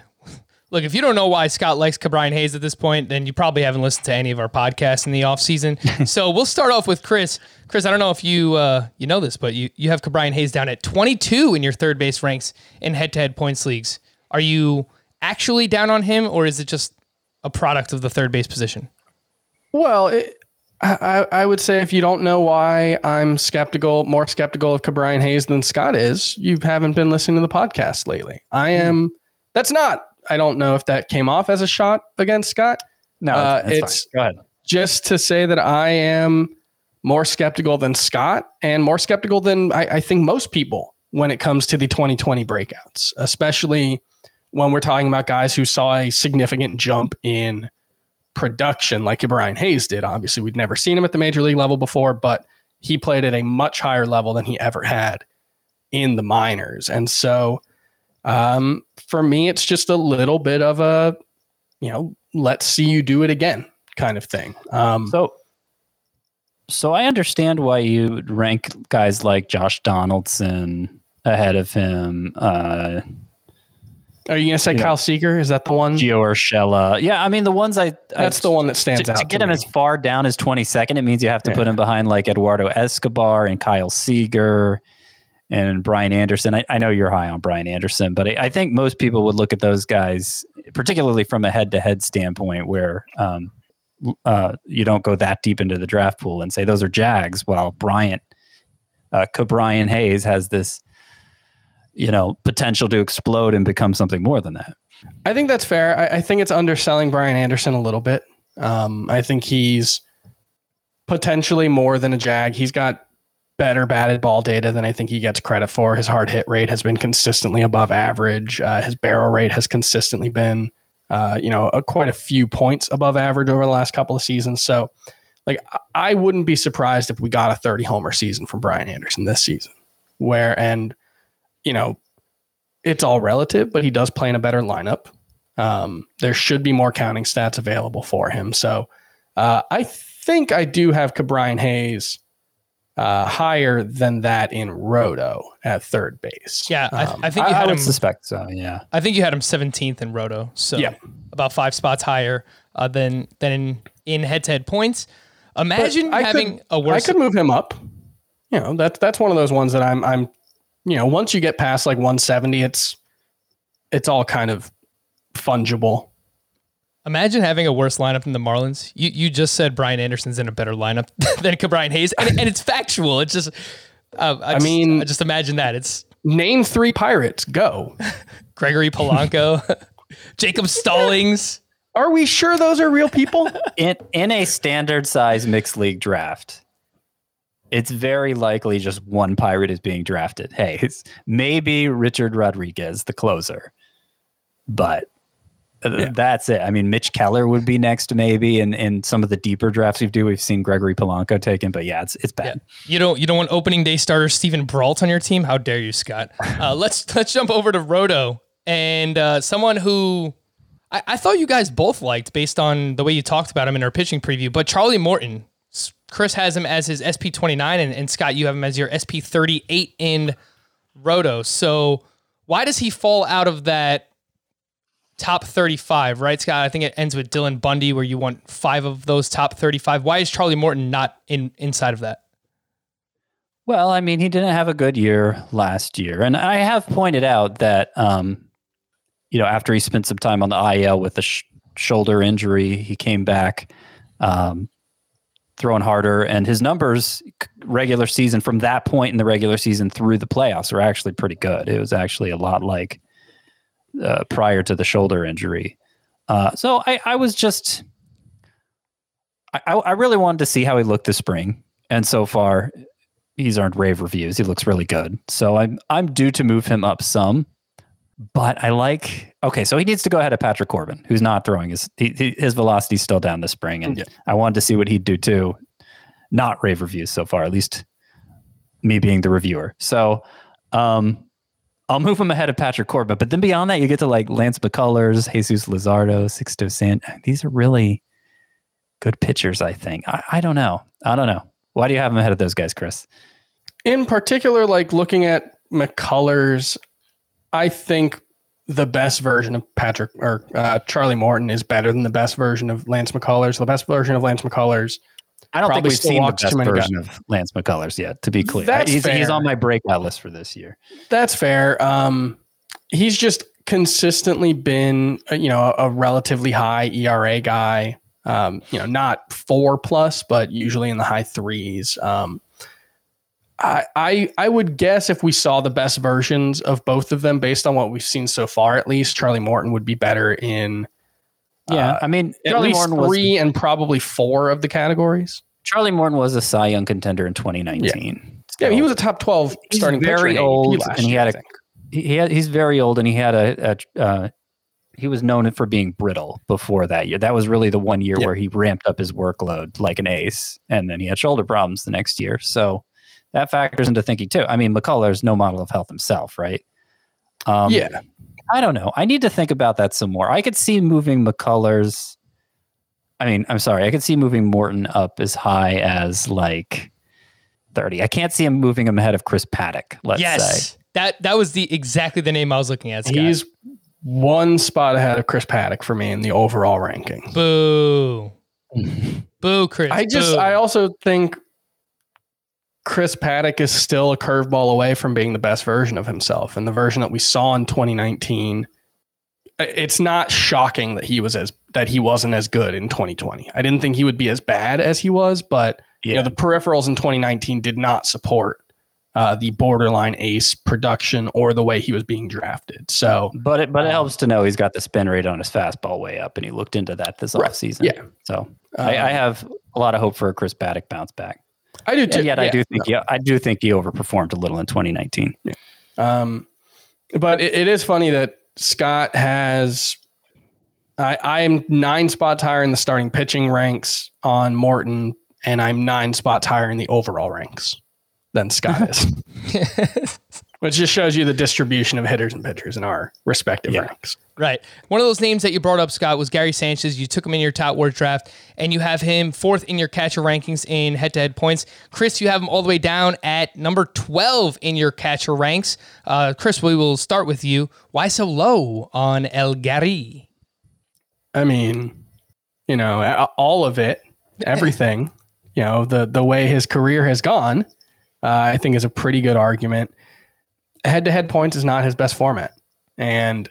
look, if you don't know why Scott likes Ke'Bryan Hayes at this point, then you probably haven't listened to any of our podcasts in the offseason. so we'll start off with Chris. Chris, I don't know if you uh, you know this, but you, you have Ke'Bryan Hayes down at 22 in your third base ranks in head to head points leagues. Are you actually down on him, or is it just a product of the third base position? Well, it, I, I would say if you don't know why I'm skeptical, more skeptical of Ke'Bryan Hayes than Scott is, you haven't been listening to the podcast lately. I Hmm. am. That's not. I don't know if that came off as a shot against Scott. No, Uh, it's, it's- fine. go ahead. Just to say that I am more skeptical than Scott and more skeptical than I, I think most people when it comes to the 2020 breakouts, especially when we're talking about guys who saw a significant jump in production like Brian Hayes did. Obviously, we'd never seen him at the major league level before, but he played at a much higher level than he ever had in the minors. And so um, for me, it's just a little bit of a, you know, let's see you do it again kind of thing. Um, So, so I understand why you rank guys like Josh Donaldson ahead of him. Uh, are you going to say yeah. Kyle Seager? Is that the one? Gio Urshela. Yeah, I mean the ones I That's I, the one that stands to, out. to get to him me. as far down as 22nd. It means you have to Yeah. put him behind like Eduardo Escobar and Kyle Seager and Brian Anderson. I, I know you're high on Brian Anderson, but I, I think most people would look at those guys, particularly from a head-to-head standpoint, where um, uh, you don't go that deep into the draft pool and say those are Jags. While Bryant, uh, Brian Hayes has this, you know, potential to explode and become something more than that. I think that's fair. I, I think it's underselling Brian Anderson a little bit. Um, I think he's potentially more than a Jag. He's got better batted ball data than I think he gets credit for. His hard hit rate has been consistently above average. Uh, his barrel rate has consistently been, uh, you know, a, quite a few points above average over the last couple of seasons. So, like, I- wouldn't be surprised if we got a 30 homer season from Brian Anderson this season. Where, and, you know, it's all relative, but he does play in a better lineup. Um, there should be more counting stats available for him. So uh, I think I do have Ke'Bryan Hayes uh, higher than that in Roto at third base. Yeah, I, Um, I think you I, I had would him. suspect so. Yeah. I think you had him 17th in Roto, so Yeah. about five spots higher uh, than than in head to head points. Imagine I having could, a worse. I could move him up. You know, that's that's one of those ones that I'm I'm you know, once you get past like 170, it's it's all kind of fungible. Imagine having a worse lineup than the Marlins. You you just said Brian Anderson's in a better lineup than Brian Hayes, and, and it's factual. It's just. Uh, I, just- mean- I just imagine that it's Name three pirates. Go. Gregory Polanco, Jacob Stallings. Are we sure those are real people? in in a standard size mixed league draft, it's very likely just one pirate is being drafted. Hey, it's maybe Richard Rodriguez, the closer, but uh, that's it. I mean, Mitch Keller would be next, maybe, and in some of the deeper drafts we do, we've seen Gregory Polanco taken, but yeah, it's it's Yeah. bad. You don't you don't want opening day starter Steven Brault on your team? How dare you, Scott? Uh, let's let's jump over to Roto and uh, someone who I, I thought you guys both liked based on the way you talked about him in our pitching preview, but Charlie Morton. Chris has him as his SP twenty nine, and, and Scott, you have him as your SP thirty eight in Roto. So why does he fall out of that top 35, right, Scott? I think it ends with Dylan Bundy, where you want five of those top 35. Why is Charlie Morton not in inside of that? Well, I mean, he didn't have a good year last year, and I have pointed out that, um, you know, after he spent some time on the IL with a sh- shoulder injury, he came back, um, throwing harder, and his numbers regular season from that point in the regular season through the playoffs were actually pretty good. It was actually a lot like uh, prior to the shoulder injury. Uh, so I, I was just, I, I really wanted to see how he looked this spring, and so far he's earned rave reviews. He looks really good. So I'm I'm due to move him up some. But I like okay, so he needs to go ahead of Patrick Corbin, who's not throwing his he, he- his velocity's still down this spring, and Yeah. I wanted to see what he'd do too. Not rave reviews so far, at least me being the reviewer. So um I'll move him ahead of Patrick Corbin, but then beyond that, you get to like Lance McCullers, Jesus Luzardo, Sixto San. These are really good pitchers. I think. I, I don't know. I don't know. Why do you have him ahead of those guys, Chris? in particular, like looking at McCullers, I think the best version of Patrick or uh, Charlie Morton is better than the best version of Lance McCullers. The best version of Lance McCullers. I don't think we've seen the best version of Lance McCullers yet. To be clear, That's he's, he's fair. on my breakout list for this year. That's fair. Um, he's just consistently been, uh, you know, a, a relatively high ERA guy. Um, you know, not four plus, but usually in the high threes. Um, I, I I would guess if we saw the best versions of both of them, based on what we've seen so far, at least Charlie Morton would be better in Yeah, uh, I mean, at Charlie least Morton was three and probably four of the categories. Charlie Morton was a Cy Young contender in 2019. Yeah, he was a top twelve he's starting pitcher very old, and he had a he had, he's very old, and he had a, a uh, he was known for being brittle before that year. That was really the one year Yeah. where he ramped up his workload like an ace, and then he had shoulder problems the next year. So that factors into thinking too. I mean, McCullers no model of health himself, right? Um, yeah, I don't know. I need to think about that some more. I could see moving McCullers. I mean, I'm sorry. I could see moving Morton up as high as like 30. I can't see him moving him ahead of Chris Paddack, let's yes. say. That that was the exactly the name I was looking at. Scott. he's one spot ahead of Chris Paddack for me in the overall ranking. boo. boo, Chris. I just, boo. I also think Chris Paddack is still a curveball away from being the best version of himself. And the version that we saw in 2019, it's not shocking that he was as that he wasn't as good in 2020. I didn't think he would be as bad as he was, but you know Yeah. the peripherals in 2019 did not support uh, the borderline ace production or the way he was being drafted. So But it but it Um, helps to know he's got the spin rate on his fastball way up, and he looked into that this Right. offseason. Yeah. So I, I um, have a lot of hope for a Chris Paddack bounce back. I do too. And yet I do think he, I do think he overperformed a little in 2019. Um, but it, it is funny that Scott has. I, I am nine spots higher in the starting pitching ranks on Morton, and I'm nine spots higher in the overall ranks than Scott is, which just shows you the distribution of hitters and pitchers in our respective Yeah. ranks. Right. One of those names that you brought up, Scott, was Gary Sanchez. You took him in your Tout Wars draft, and you have him fourth in your catcher rankings in head to head points. Chris, you have him all the way down at number 12 in your catcher ranks. Uh, Chris, we will start with you. Why so low on El Gary? I mean, you know, all of it, everything, you know, the the way his career has gone, uh, I think is a pretty good argument. Head to head points is not his best format. And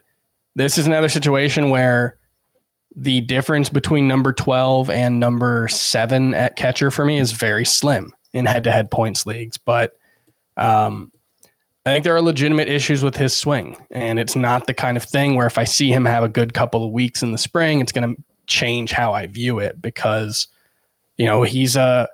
this is another situation where the difference between number 12 and number seven at catcher for me is very slim in head to head points leagues. But um, I think there are legitimate issues with his swing, and it's not the kind of thing where if I see him have a good couple of weeks in the spring, it's going to change how I view it because you know he's a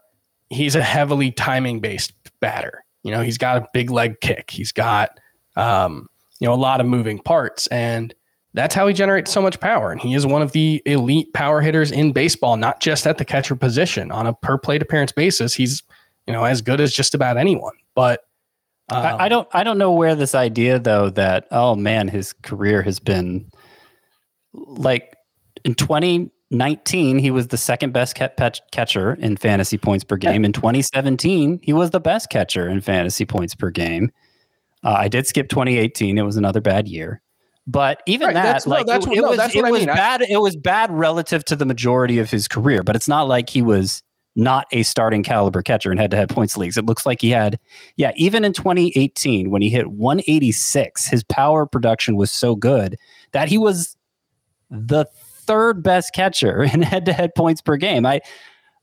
he's a heavily timing based batter. You know he's got a big leg kick, he's got um, you know a lot of moving parts, and that's how he generates so much power. And he is one of the elite power hitters in baseball, not just at the catcher position on a per plate appearance basis. He's you know as good as just about anyone, but um, I, I don't I don't know where this idea though that oh man his career has been like in 2019 he was the second best catcher in fantasy points per game. In 2017 he was the best catcher in fantasy points per game. Uh, I did skip 2018 it was another bad year. But even Right, that that's- no, like that's it, what- it no, was that's it I was mean. Bad it was bad relative to the majority of his career but it's not like he was not a starting caliber catcher in head-to-head points leagues. It looks like he had yeah, even in 2018, when he hit 186, his power production was so good that he was the third best catcher in head-to-head points per game. I,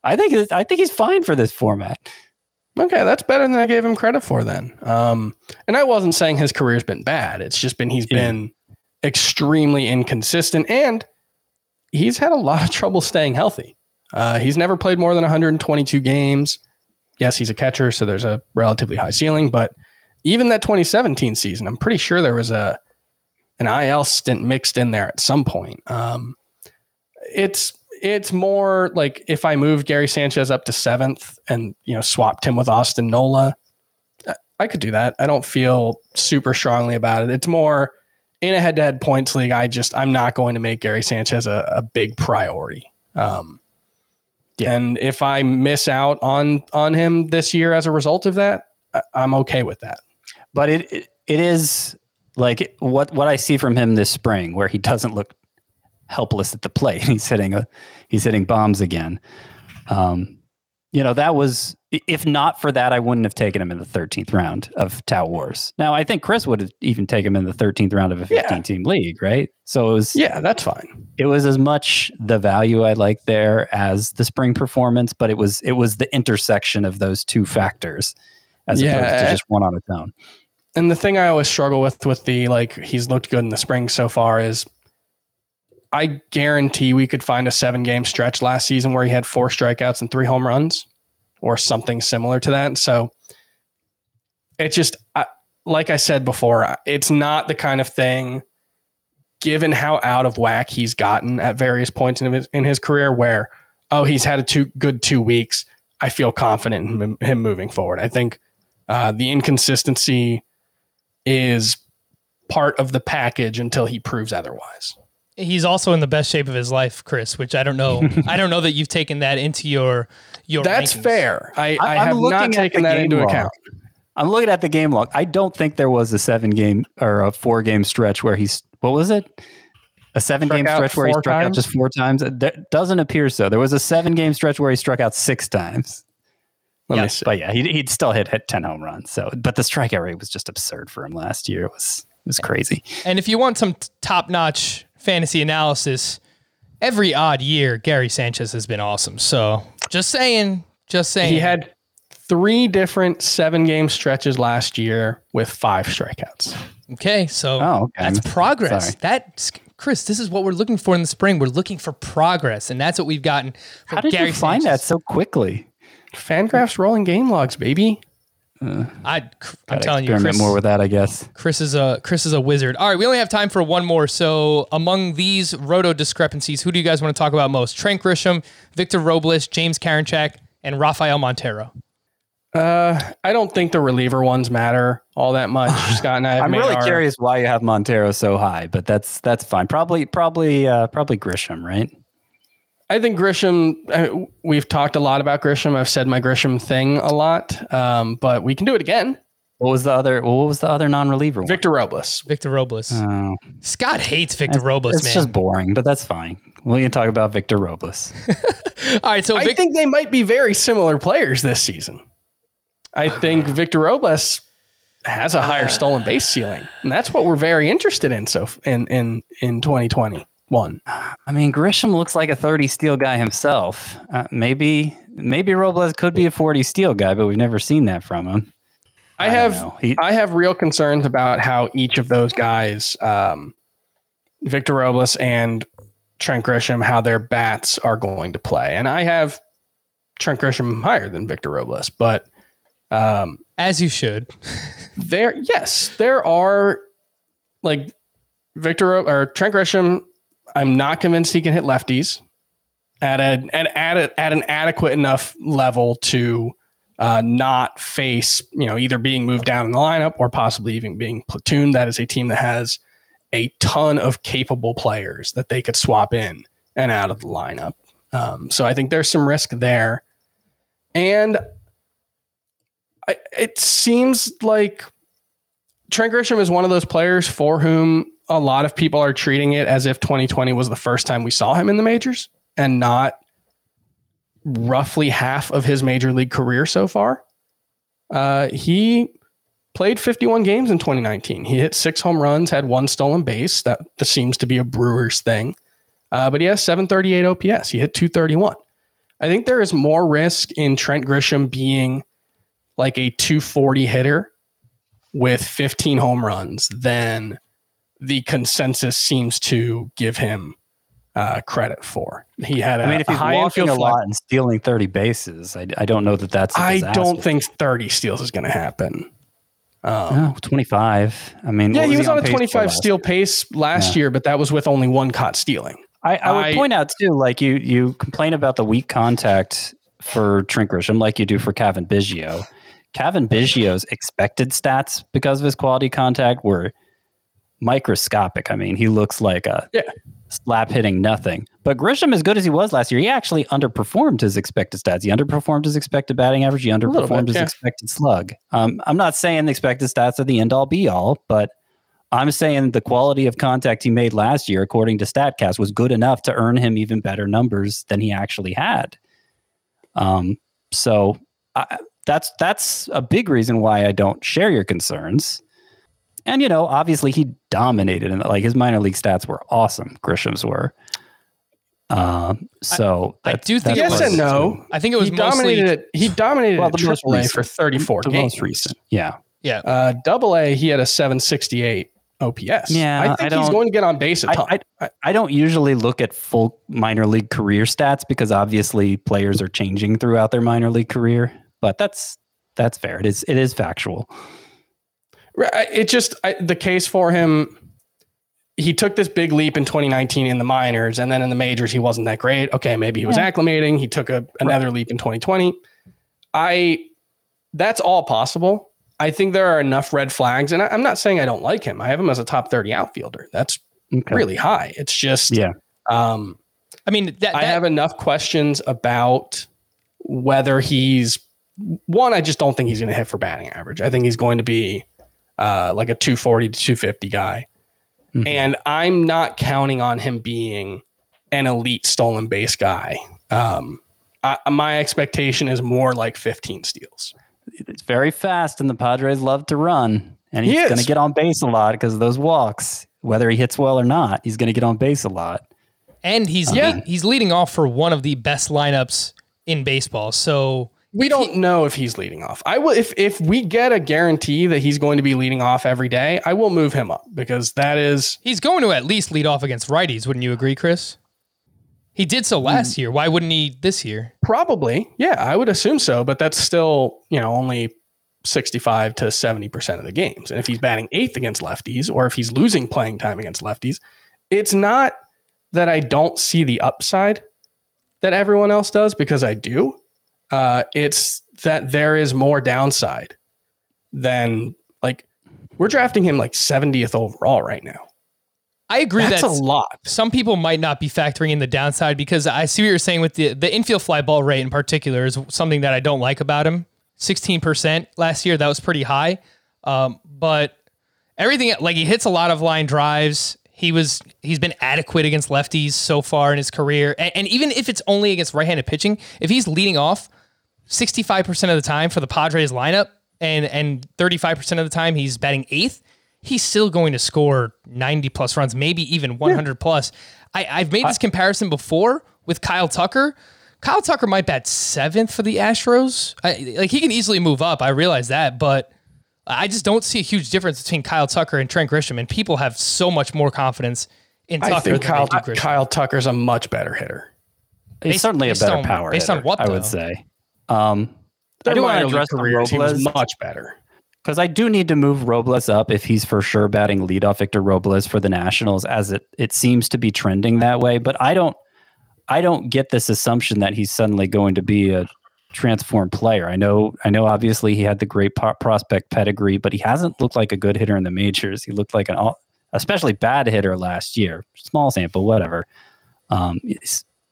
I think I think he's fine for this format. Okay, that's better than I gave him credit for then. Um, and I wasn't saying his career's been bad. It's just been he's Yeah. been extremely inconsistent and he's had a lot of trouble staying healthy. Uh, he's never played more than 122 games. Yes, he's a catcher, so there's a relatively high ceiling, but even that 2017 season, I'm pretty sure there was a an IL stint mixed in there at some point. Um, it's it's more like if I moved Gary Sanchez up to seventh and you know swapped him with Austin Nola, I- could do that. I don't feel super strongly about it. It's more in a head-to-head points league. I just I'm not going to make Gary Sanchez a, a big priority. Um, and if I miss out on on him this year as a result of that, I, I'm okay with that. But it, it it is like what what I see from him this spring, where he doesn't look helpless at the plate. He's hitting a he's hitting bombs again. Um, you know, that was if not for that, I wouldn't have taken him in the 13th round of Tout Wars. Now, I think Chris would have even taken him in the 13th round of a 15 Yeah. team league, right? So it was Yeah, that's fine. it was as much the value I liked there as the spring performance, but it was it was the intersection of those two factors as Yeah, opposed to just one on its own. And the thing I always struggle with with the like he's looked good in the spring so far is I guarantee we could find a seven game stretch last season where he had four strikeouts and three home runs or something similar to that. So it's just, I, like I said before, it's not the kind of thing, given how out of whack he's gotten at various points in his, in his career, where, oh, he's had a two good two weeks. I feel confident in him, moving forward. I think uh, the inconsistency is part of the package until he proves otherwise. He's also in the best shape of his life, Chris. Which I don't know. I don't know that you've taken that into your your. That's rankings. fair. I, I I'm have not at taken that into log. account. I'm looking at the game log. I don't think there was a seven game or a four game stretch where he's what was it? A seven game Struck out stretch where he four struck out just four times. That doesn't appear so. There was a seven game stretch where he struck out six times. Let Yeah, me. But yeah, he'd, he'd still hit, hit 10 home runs. So, but the strikeout rate was just absurd for him last year. It was, it was crazy. And if you want some top notch fantasy analysis, every odd year Gary Sanchez has been awesome. So just saying, just saying. He had three different seven game stretches last year with five strikeouts. okay. So Oh, okay. that's progress. Sorry. That's Chris. This is what we're looking for in the spring. We're looking for progress, and that's what we've gotten from How did Gary you find Sanchez. that so quickly? Fangraphs rolling game logs, baby. I, I'm telling you, experiment Chris. more with that, I guess. Chris is a Chris is a wizard. All right, we only have time for one more. So among these roto discrepancies, who do you guys want to talk about most? Trent Grisham, Victor Robles, James Karinchak, and Rafael Montero. Uh, I don't think the reliever ones matter all that much. Scott and I have I'm really our- curious why you have Montero so high, but that's that's fine. Probably probably uh, probably Grisham, right? I think Grisham. I, we've talked a lot about Grisham. I've said my Grisham thing a lot, um, but we can do it again. What was the other? What was the other non-reliever one? Victor Robles. Victor Robles. Oh, Scott hates Victor Robles, it's man. just boring, but that's fine. We can talk about Victor Robles. All right, so I Vic- think they might be very similar players this season. I think Victor Robles has a higher stolen base ceiling, and that's what we're very interested in. So in in in 2021, I mean, Grisham looks like a 30 steal guy himself. Uh, maybe maybe Robles could be a 40 steal guy, but we've never seen that from him. I, don't have. He- I have real concerns about how each of those guys, um, Victor Robles and Trent Grisham, how their bats are going to play, and I have Trent Grisham higher than Victor Robles, but um, as you should. there yes there are like victor or trent grisham i'm not convinced he can hit lefties at a at, at, a, at an adequate enough level to uh, not face you know either being moved down in the lineup or possibly even being platooned. That is a team that has a ton of capable players that they could swap in and out of the lineup. Um, so i think there's some risk there. And I, it seems like Trent Grisham is one of those players for whom a lot of people are treating it as if 2020 was the first time we saw him in the majors and not roughly half of his major league career so far. Uh, he played 51 games in 2019. He hit six home runs, had one stolen base. That, that seems to be a Brewers thing. Uh, but he has 738 OPS. He hit 231. I think there is more risk in Trent Grisham being like a 240 hitter with 15 home runs than the consensus seems to give him uh, credit for. He had a I mean, if he's high walking a lot and stealing 30 bases, I, I don't know that that's. I don't think 30 steals is going to happen. Um, Oh, 25. I mean, yeah, he was on a 25 last steal pace last year, but that was with only one caught stealing. I, I would I- point out too, like you you complain about the weak contact for Trent Grisham, like you do for Cavan Biggio. Cavan Biggio's expected stats because of his quality contact were microscopic. I mean, he looks like a Yeah. slap hitting nothing. But Grisham, as good as he was last year, he actually underperformed his expected stats. He underperformed his expected batting average. He underperformed bit, his yeah. expected slug. Um, I'm not saying the expected stats are the end all be all, but I'm saying the quality of contact he made last year, according to StatCast, was good enough to earn him even better numbers than he actually had. Um, so I, that's that's a big reason why I don't share your concerns. And you know, obviously he dominated and like his minor league stats were awesome. Grisham's were. Um, so I that- do think Yes and no. I think it was he dominated mostly it. He dominated Well, at the most recent. for 34 the games. most recent. Yeah. yeah. Uh, double A, he had a 768 OPS. Yeah, I I think he's going to get on base a ton. I, I, I don't usually look at full minor league career stats because obviously players are changing throughout their minor league career. But that's that's fair. It is it is factual. Right, It just I, the case for him. He took this big leap in 2019 in the minors, and then in the majors he wasn't that great. Okay, maybe he was acclimating. He took a, another leap in 2020. I that's all possible. I think there are enough red flags, and I, I'm not saying I don't like him. I have him as a top 30 outfielder. That's Okay. really high. It's just Yeah. Um, I mean, that, I have enough questions about whether he's one. I just don't think he's going to hit for batting average. I think he's going to be uh, like a 240 to 250 guy. Mhm. And I'm not counting on him being an elite stolen base guy. Um, I, my expectation is more like 15 steals. It's very fast, and the Padres love to run. And he's is. going to get on base a lot because of those walks. Whether he hits well or not, he's going to get on base a lot. and he's Yeah. he's leading off for one of the best lineups in baseball. So We don't know if he's leading off. I will if if we get a guarantee that he's going to be leading off every day, I will move him up because that is he's going to at least lead off against righties. Wouldn't you agree, Chris? He did so last hmm. year. Why wouldn't he this year? Probably. Yeah, I would assume so, but that's still, you know, only 65 to 70% of the games. And if he's batting eighth against lefties or if he's losing playing time against lefties, it's not that I don't see the upside that everyone else does because I do. Uh, it's that there is more downside than like we're drafting him like 70th overall right now. I agree That's that's, a lot. some people might not be factoring in the downside because I see what you're saying with the the infield fly ball rate in particular is something that I don't like about him. 16% last year, that was pretty high. Um, but everything like he hits a lot of line drives. He was he's been adequate against lefties so far in his career. And, and even if it's only against right-handed pitching, if he's leading off 65% of the time for the Padres lineup and and 35% of the time he's batting eighth, he's still going to score 90 plus runs, maybe even 100 plus. I, I've made this comparison before with Kyle Tucker. Kyle Tucker might bat seventh for the Astros. I, like he can easily move up. I realize that, but I just don't see a huge difference between Kyle Tucker and Trent Grisham. And people have so much more confidence in Tucker I think than Kyle, Kyle Tucker's a much better hitter. He's Based- certainly a better on- power. based on hitter, what, I would say. Um, I do want to address the careers, he Robles much better. because I do need to move Robles up if he's for sure batting leadoff Victor Robles for the Nationals, as it it seems to be trending that way. But I don't, I don't get this assumption that he's suddenly going to be a transformed player. I know, I know. Obviously, he had the great po- prospect pedigree, but he hasn't looked like a good hitter in the majors. He looked like an, all, especially bad hitter last year. Small sample, whatever. Um,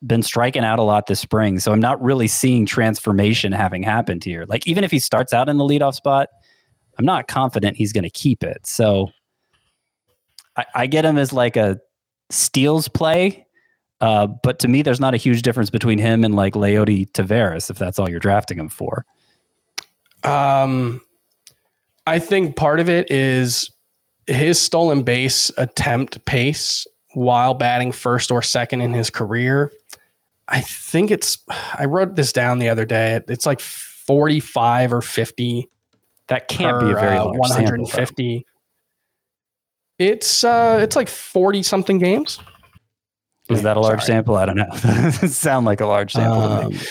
been striking out a lot this spring, so I'm not really seeing transformation having happened here. Like even if he starts out in the leadoff spot, I'm not confident he's going to keep it. So I, I get him as like a steals play. Uh, but to me, there's not a huge difference between him and like Leody Taveras if that's all you're drafting him for. Um, I think part of it is his stolen base attempt pace while batting first or second in his career. I think it's, I wrote this down the other day. It's like 45 or 50 That can't be a very uh, large sample, 150. It's uh, it's like 40 something games. Is that a large Sorry. sample? I don't know. Sound like a large sample to me. Um,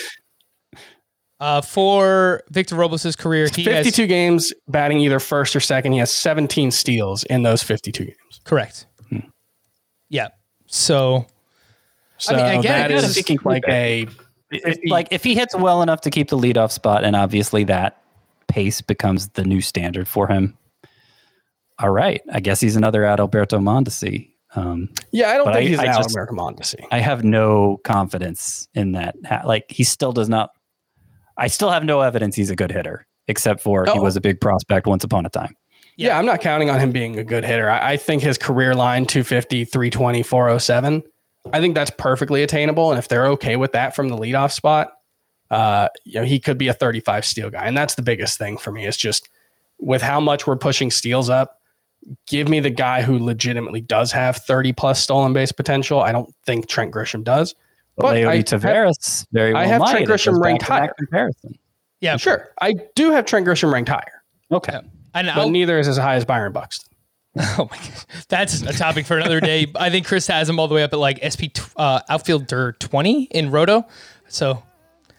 Uh, for Victor Robles' career, he 52 has games batting either first or second. He has 17 steals in those 52 games. correct. Yeah. So So I mean, again, that I guess is if he like keep a If- like if he hits well enough to keep the leadoff spot, and obviously that pace becomes the new standard for him. All right, I guess he's another Adalberto Mondesi. Um, yeah. I don't think I- he's I an just- American Mondesi. I have no confidence in that. Like he still does not. I still have no evidence he's a good hitter, except for he Oh. was a big prospect once upon a time. Yeah. I'm not counting on him being a good hitter. I, I think his career line 250, 320, 407. I think that's perfectly attainable. And if they're okay with that from the leadoff spot, uh, you know, he could be a 35 steal guy. And that's the biggest thing for me is just with how much we're pushing steals up, give me the guy who legitimately does have 30 plus stolen base potential. I don't think Trent Grisham does. But I Leody have- Taveras very well I have might. Trent Grisham ranked to that higher. Comparison. Yeah, Sure. I do have Trent Grisham ranked higher, Okay. And but I'll, neither is as high as Byron Buxton. Oh my gosh, that's a topic for another day. I think Chris has him all the way up at like SP uh, outfielder twenty in Roto. So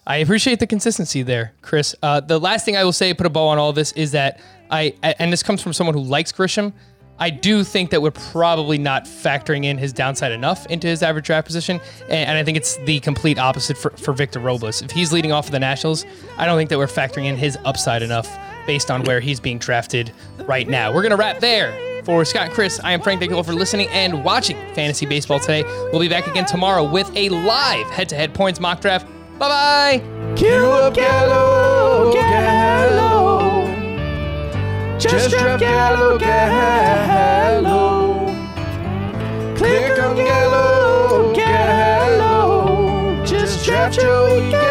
I appreciate the consistency there, Chris. Uh, the last thing I will say, put a bow on all this, is that I and this comes from someone who likes Grisham. I do think that we're probably not factoring in his downside enough into his average draft position, and, and I think it's the complete opposite for, for Victor Robles. If he's leading off for the Nationals, I don't think that we're factoring in his upside enough based on where he's being drafted right now. We're gonna wrap there. For Scott and Chris, I am Frank. Thank you all for listening and watching Fantasy Baseball today. We'll be back again tomorrow with a live head-to-head points mock draft. Bye bye. Just drop Gallo, Gallo. Click on Gallo, Gallo. Just Joey Gallo